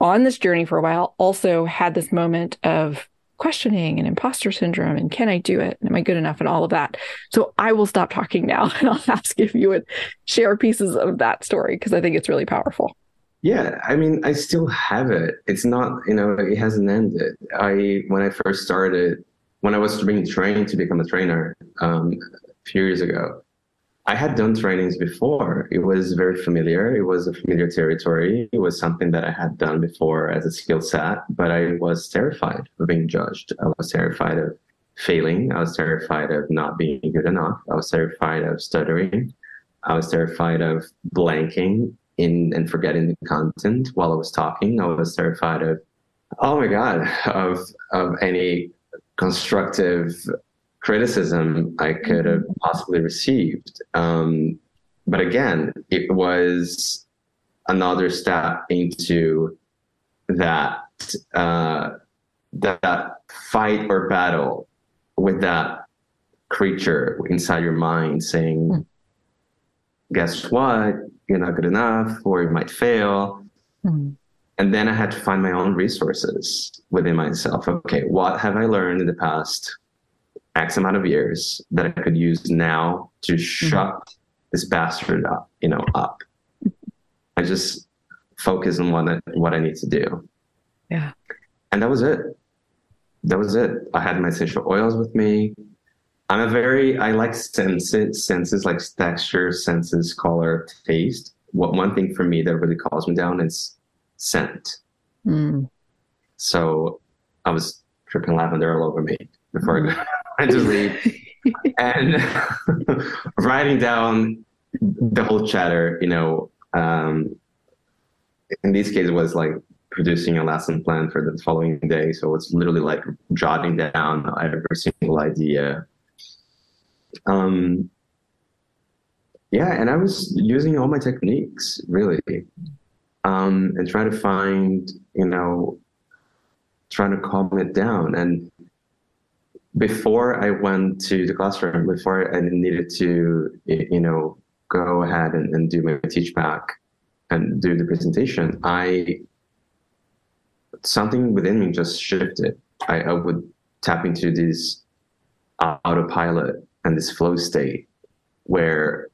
on this journey for a while also had this moment of questioning and imposter syndrome and can I do it? And am I good enough and all of that? So I will stop talking now and I'll ask if you would share pieces of that story because I think it's really powerful. Yeah, I mean, I still have it. It's not, you know, it hasn't ended. I when I first started, when I was being trained to become a trainer um, a few years ago, I had done trainings before. It was very familiar. It was a familiar territory. It was something that I had done before as a skill set, but I was terrified of being judged. I was terrified of failing. I was terrified of not being good enough. I was terrified of stuttering. I was terrified of blanking in and forgetting the content while I was talking. I was terrified of, oh my god, of of any constructive criticism I could have possibly received. Um, but again, it was another step into that uh, that fight or battle with that creature inside your mind saying, Hmm. "Guess what? You're not good enough, or you might fail." And then I had to find my own resources within myself. Okay, what have I learned in the past X amount of years that I could use now to shut this bastard up, you know, up. I just focus on what I, what I need to do. Yeah. And that was it. That was it. I had my essential oils with me. I'm a very I like senses, senses like texture, senses, color, taste. What one thing for me that really calms me down is scent. Mm. So I was dripping lavender all over me before I went to sleep and writing down the whole chatter, you know, um, in this case, it was like producing a lesson plan for the following day. So it's literally like jotting down every single idea. Um, yeah, and I was using all my techniques really, um, and trying to find, you know, trying to calm it down. And before I went to the classroom, before I needed to, you know, go ahead and, and do my teach back and do the presentation, I something within me just shifted. I, I would tap into this autopilot and this flow state where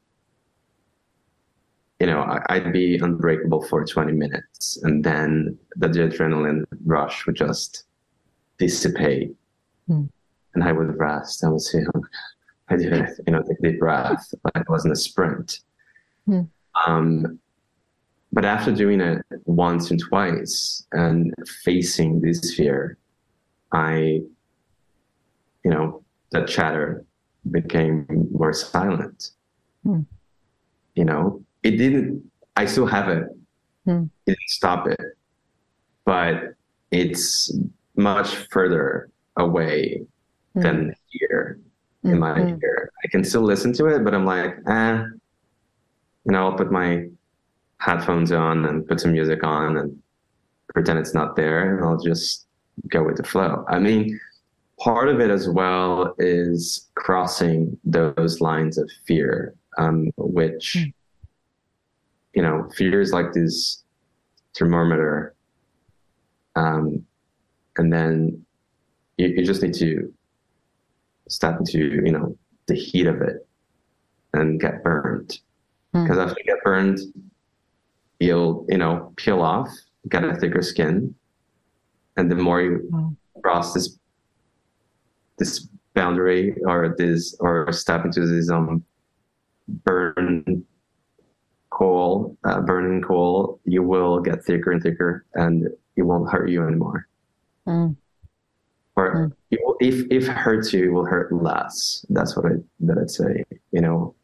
you know I'd be unbreakable for 20 minutes and then the adrenaline rush would just dissipate Hmm. And I would rest. I would say, oh, I did it, you know, take a deep breath, like it wasn't a sprint. Hmm. Um, but after doing it once and twice and facing this fear, I, you know, that chatter became more silent. Hmm. You know, it didn't, I still have it. Hmm. It didn't stop it, but it's much further away Hmm. than here in my Mhm. ear. I can still listen to it, but I'm like, eh, you know, I'll put my headphones on and put some music on and pretend it's not there and I'll just go with the flow. I mean, part of it as well is crossing those lines of fear, um, which, Mm. you know, fear is like this thermometer. Um, and then you, you just need to step into, you know, the heat of it and get burned. Mm. Because after you get burned, you'll, you know, peel off, get a thicker skin. And the more you Wow. cross this this boundary or this or step into this um burn coal, uh, burning coal, you will get thicker and thicker, and it won't hurt you anymore. Mm. Or Mm. it will, if if it hurts you, it will hurt less. That's what I that I'd say. You know,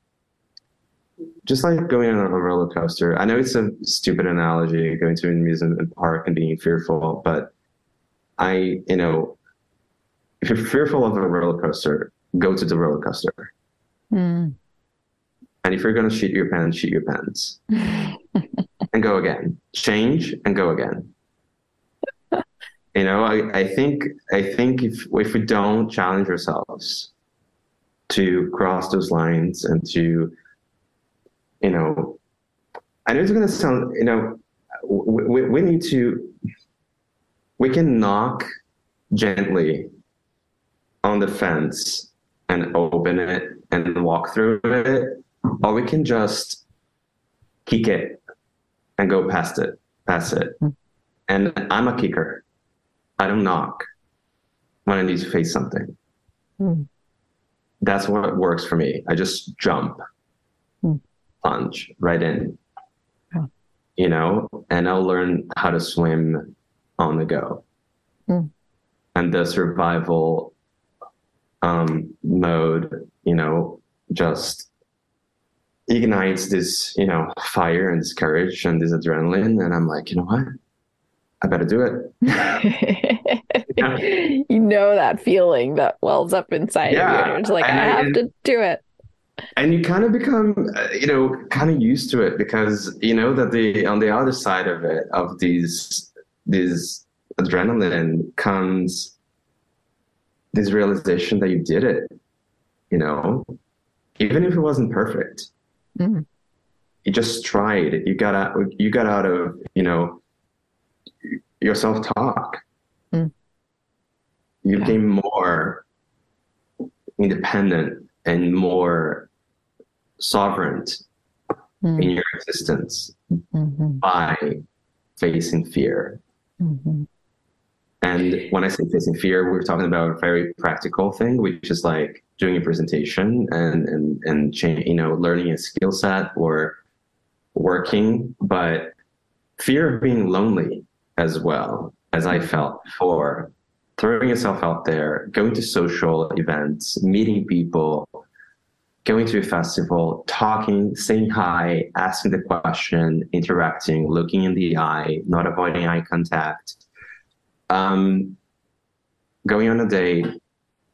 just like going on a roller coaster. I know it's a stupid analogy, going to an amusement park and being fearful, but I, you know, if you're fearful of a roller coaster, go to the roller coaster. Mm. And if you're going to shoot your pants, shoot your pants and go again. Change and go again. You know, I, I think I think if if we don't challenge ourselves to cross those lines and to, you know, I know it's going to sound, you know, we, we need to, we can knock gently on the fence and open it and walk through it, or we can just kick it and go past it, past it. Mm. And I'm a kicker. I don't knock when I need to face something. Mm. That's what works for me. I just jump, mm. plunge right in, you know, and I'll learn how to swim on the go. Hmm. And the survival um, mode, you know, just ignites this, you know, fire and this courage and this adrenaline. And I'm like, you know what? I better do it. yeah. You know that feeling that wells up inside yeah. of you. It's like, and, I have and, to do it. And you kind of become, uh, you know, kind of used to it because you know that the on the other side of it, of these, these adrenaline comes this realization that you did it, you know, even if it wasn't perfect. Mm-hmm. You just tried. You got out. You got out of you know your self talk. Mm. You yeah. became more independent and more sovereign mm. in your existence mm-hmm. by facing fear. Mm-hmm. And when I say facing fear, we're talking about a very practical thing, which is like doing a presentation and and and change, you know, learning a skill set or working, but fear of being lonely as well as I felt before. Throwing yourself out there, going to social events, meeting people, going to a festival, talking, saying hi, asking the question, interacting, looking in the eye, not avoiding eye contact, um, going on a date,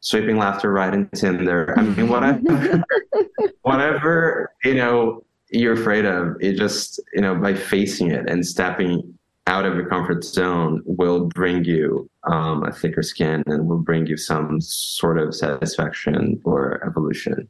sweeping laughter right in Tinder. I mean, whatever, whatever you know you're afraid of, it just you know by facing it and stepping out of your comfort zone will bring you um, a thicker skin and will bring you some sort of satisfaction or evolution.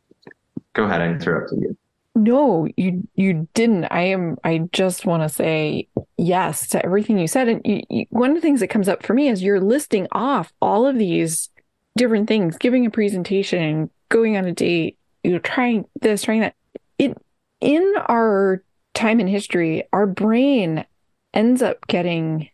Go ahead, I interrupted you. No, you you didn't. I am. I just want to say yes to everything you said. And you, you, one of the things that comes up for me is you're listing off all of these different things, giving a presentation, going on a date, you know, trying this, trying that. It in our time in history, our brain ends up getting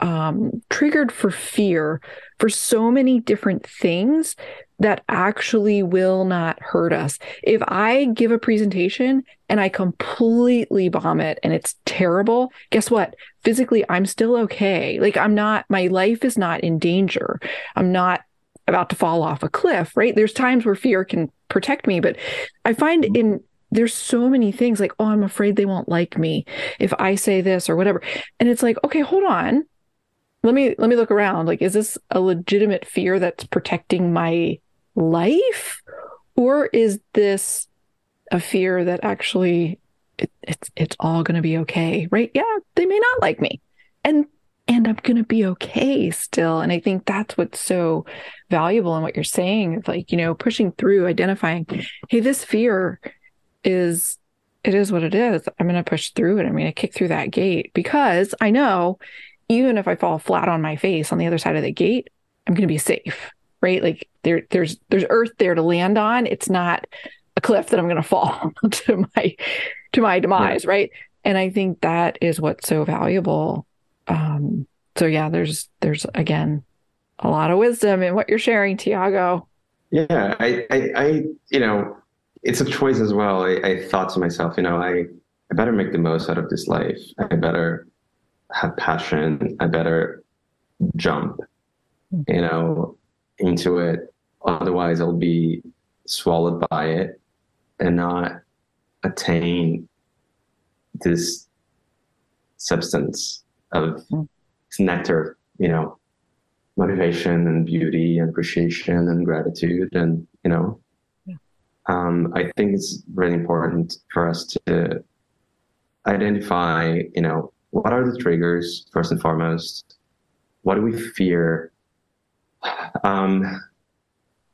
um, triggered for fear for so many different things that actually will not hurt us. If I give a presentation and I completely bomb it and it's terrible, guess what? Physically, I'm still okay. Like I'm not, my life is not in danger. I'm not about to fall off a cliff, right? There's times where fear can protect me, but I find in, there's so many things like, oh, I'm afraid they won't like me if I say this or whatever. And it's like, okay, hold on. Let me let me look around. Like, is this a legitimate fear that's protecting my life or is this a fear that actually it, it's it's all to be okay right yeah they may not like me and and i'm to be okay still and i think that's what's so valuable in what you're saying it's like you know pushing through identifying hey this fear is it is what it is i'm going to push through it i'm going to kick through that gate because i know even if i fall flat on my face on the other side of the gate i'm going to be safe right? Like there, there's there's earth there to land on. It's not a cliff that I'm going to fall to my to my demise, yeah. right? And I think that is what's so valuable. Um, so yeah, there's there's again a lot of wisdom in what you're sharing, Thiago. Yeah, I, I, I you know, it's a choice as well. I, I thought to myself, you know, I, I better make the most out of this life. I better have passion. I better jump. You know, into it. Otherwise, I'll be swallowed by it and not attain this substance of mm. nectar, you know, motivation and beauty and appreciation and gratitude and, you know. Um, I think it's really important for us to identify, you know, what are the triggers first and foremost? What do we fear? Um,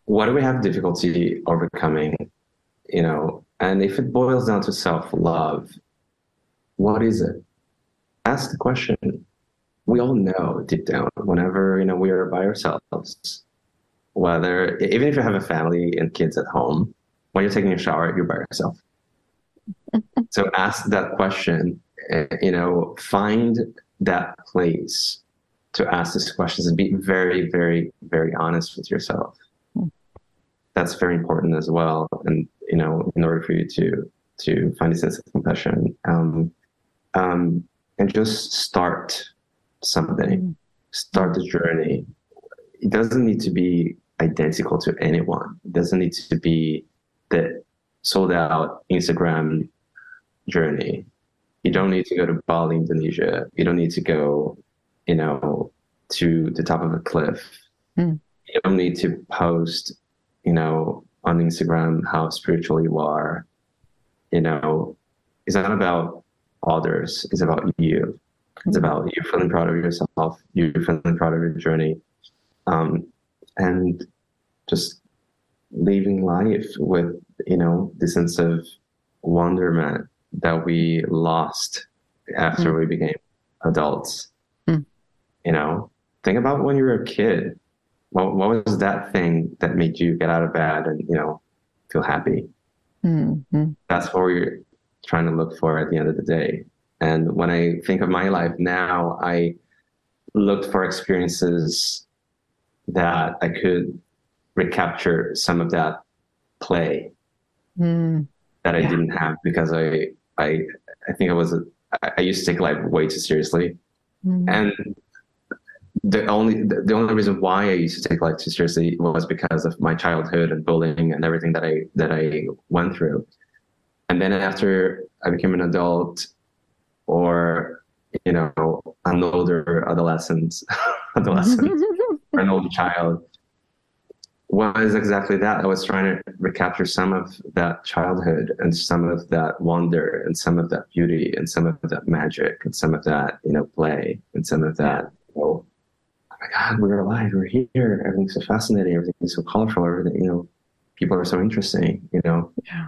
what do we have difficulty overcoming? You know, and if it boils down to self love, what is it? Ask the question. We all know deep down whenever you know we are by ourselves, whether even if you have a family and kids at home, when you're taking a shower, you're by yourself. so ask that question. Eh, you know, find that place to ask these questions and be very, very, very honest with yourself. Hmm. That's very important as well. And you know, in order for you to to find a sense of compassion, um, um, and just start something, mm. start the journey. It doesn't need to be identical to anyone. It doesn't need to be the sold out Instagram journey. You don't need to go to Bali, Indonesia. You don't need to go, you know, to the top of a cliff. Mm. You don't need to post, you know, on Instagram how spiritual you are. You know, it's not about others, it's about you. It's about you feeling proud of yourself, you feeling proud of your journey, um, and just living life with, you know, the sense of wonderment that we lost after mm. we became adults. Mm. You know, think about when you were a kid what, what was that thing that made you get out of bed and you know feel happy mm-hmm. that's what we're trying to look for at the end of the day and when i think of my life now i looked for experiences that i could recapture some of that play mm. that i yeah. didn't have because i i i think i was I used to take life way too seriously mm. and the only the only reason why I used to take life too seriously was because of my childhood and bullying and everything that I that I went through. And then after I became an adult, or you know, an older adolescent, adolescent, or an older child, was exactly that. I was trying to recapture some of that childhood and some of that wonder and some of that beauty and some of that magic and some of that you know play and some of that you know, my God, we're alive, we're here. Everything's so fascinating, everything's so colorful, everything, you know, people are so interesting, you know. Yeah.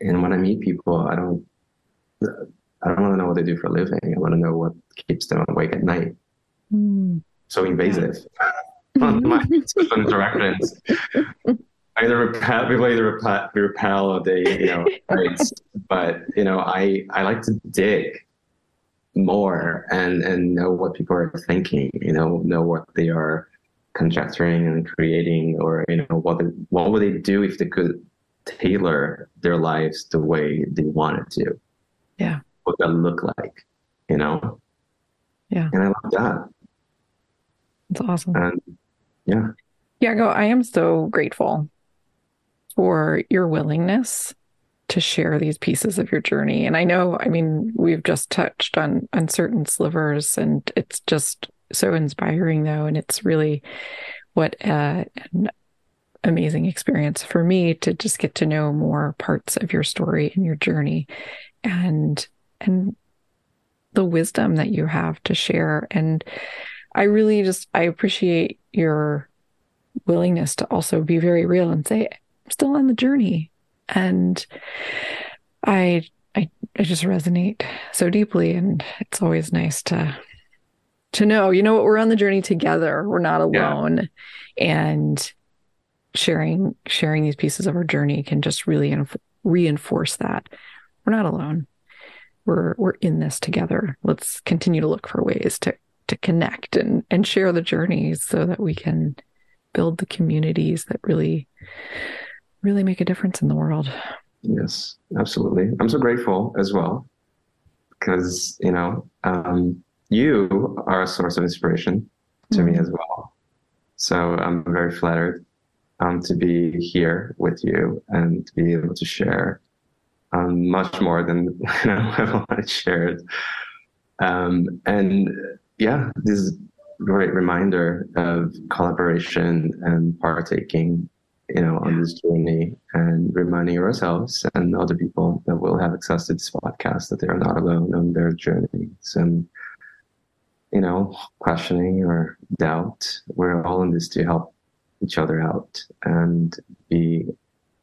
And when I meet people, I don't I don't want to know what they do for a living. I want to know what keeps them awake at night. Mm. So invasive. My interactions. either repel people either repel, repel or they, you know, but you know, I I like to dig more and and know what people are thinking you know know what they are conjecturing and creating or you know what they, what would they do if they could tailor their lives the way they wanted to. Yeah. What that look like you know? Yeah. And i love that it's awesome and yeah yeah go i am so grateful for your willingness to share these pieces of your journey. And I know, I mean, we've just touched on on certain slivers, and it's just so inspiring, though, and it's really what uh, an amazing experience for me to just get to know more parts of your story and your journey, and and the wisdom that you have to share. And I really just I appreciate your willingness to also be very real and say, I'm still on the journey. And I I I just resonate so deeply. And it's always nice to to know you know what we're on the journey together. We're not alone. Yeah. and sharing sharing these pieces of our journey can just really inf- reinforce that. We're not alone. We're we're in this together. Let's continue to look for ways to to connect and and share the journeys so that we can build the communities that really really make a difference in the world. Yes, absolutely. I'm so grateful as well because, you know, um, you are a source of inspiration to mm-hmm. me as well. So I'm very flattered um, to be here with you and to be able to share um, much more than you know, I've already shared. Um, and yeah, this is a great reminder of collaboration and partaking you know, on this journey and reminding ourselves and other people that will have access to this podcast that they are not alone on their journeys and, you know, questioning or doubt. We're all in this to help each other out and be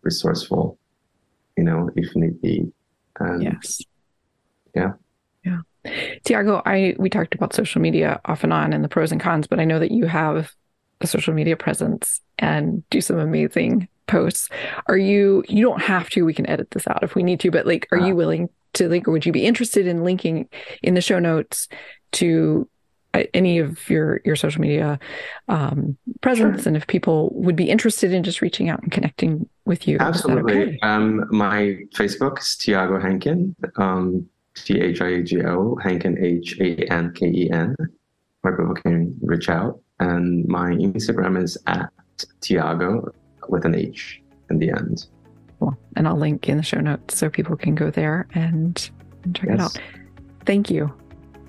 resourceful, you know, if need be. And yes. Yeah. Yeah. Thiago, I we talked about social media off and on and the pros and cons, but I know that you have a social media presence and do some amazing posts. Are you you don't have to, we can edit this out if we need to, but like are you willing to link or would you be interested in linking in the show notes to uh, any of your your social media um, presence sure. and if people would be interested in just reaching out and connecting with you absolutely okay? um, my facebook is thiago hanken um, t-h-i-a-g-o hanken h-a-n-k-e-n where people can reach out and my instagram is at tiago with an h in the end cool. and i'll link in the show notes so people can go there and, and check yes. it out thank you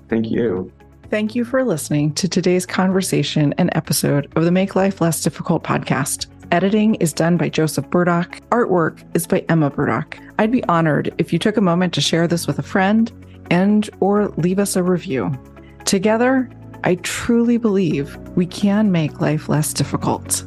thank you Thank you for listening to today's conversation and episode of the Make Life Less Difficult podcast. Editing is done by Joseph Burdock. Artwork is by Emma Burdock. I'd be honored if you took a moment to share this with a friend and or leave us a review. Together, I truly believe we can make life less difficult.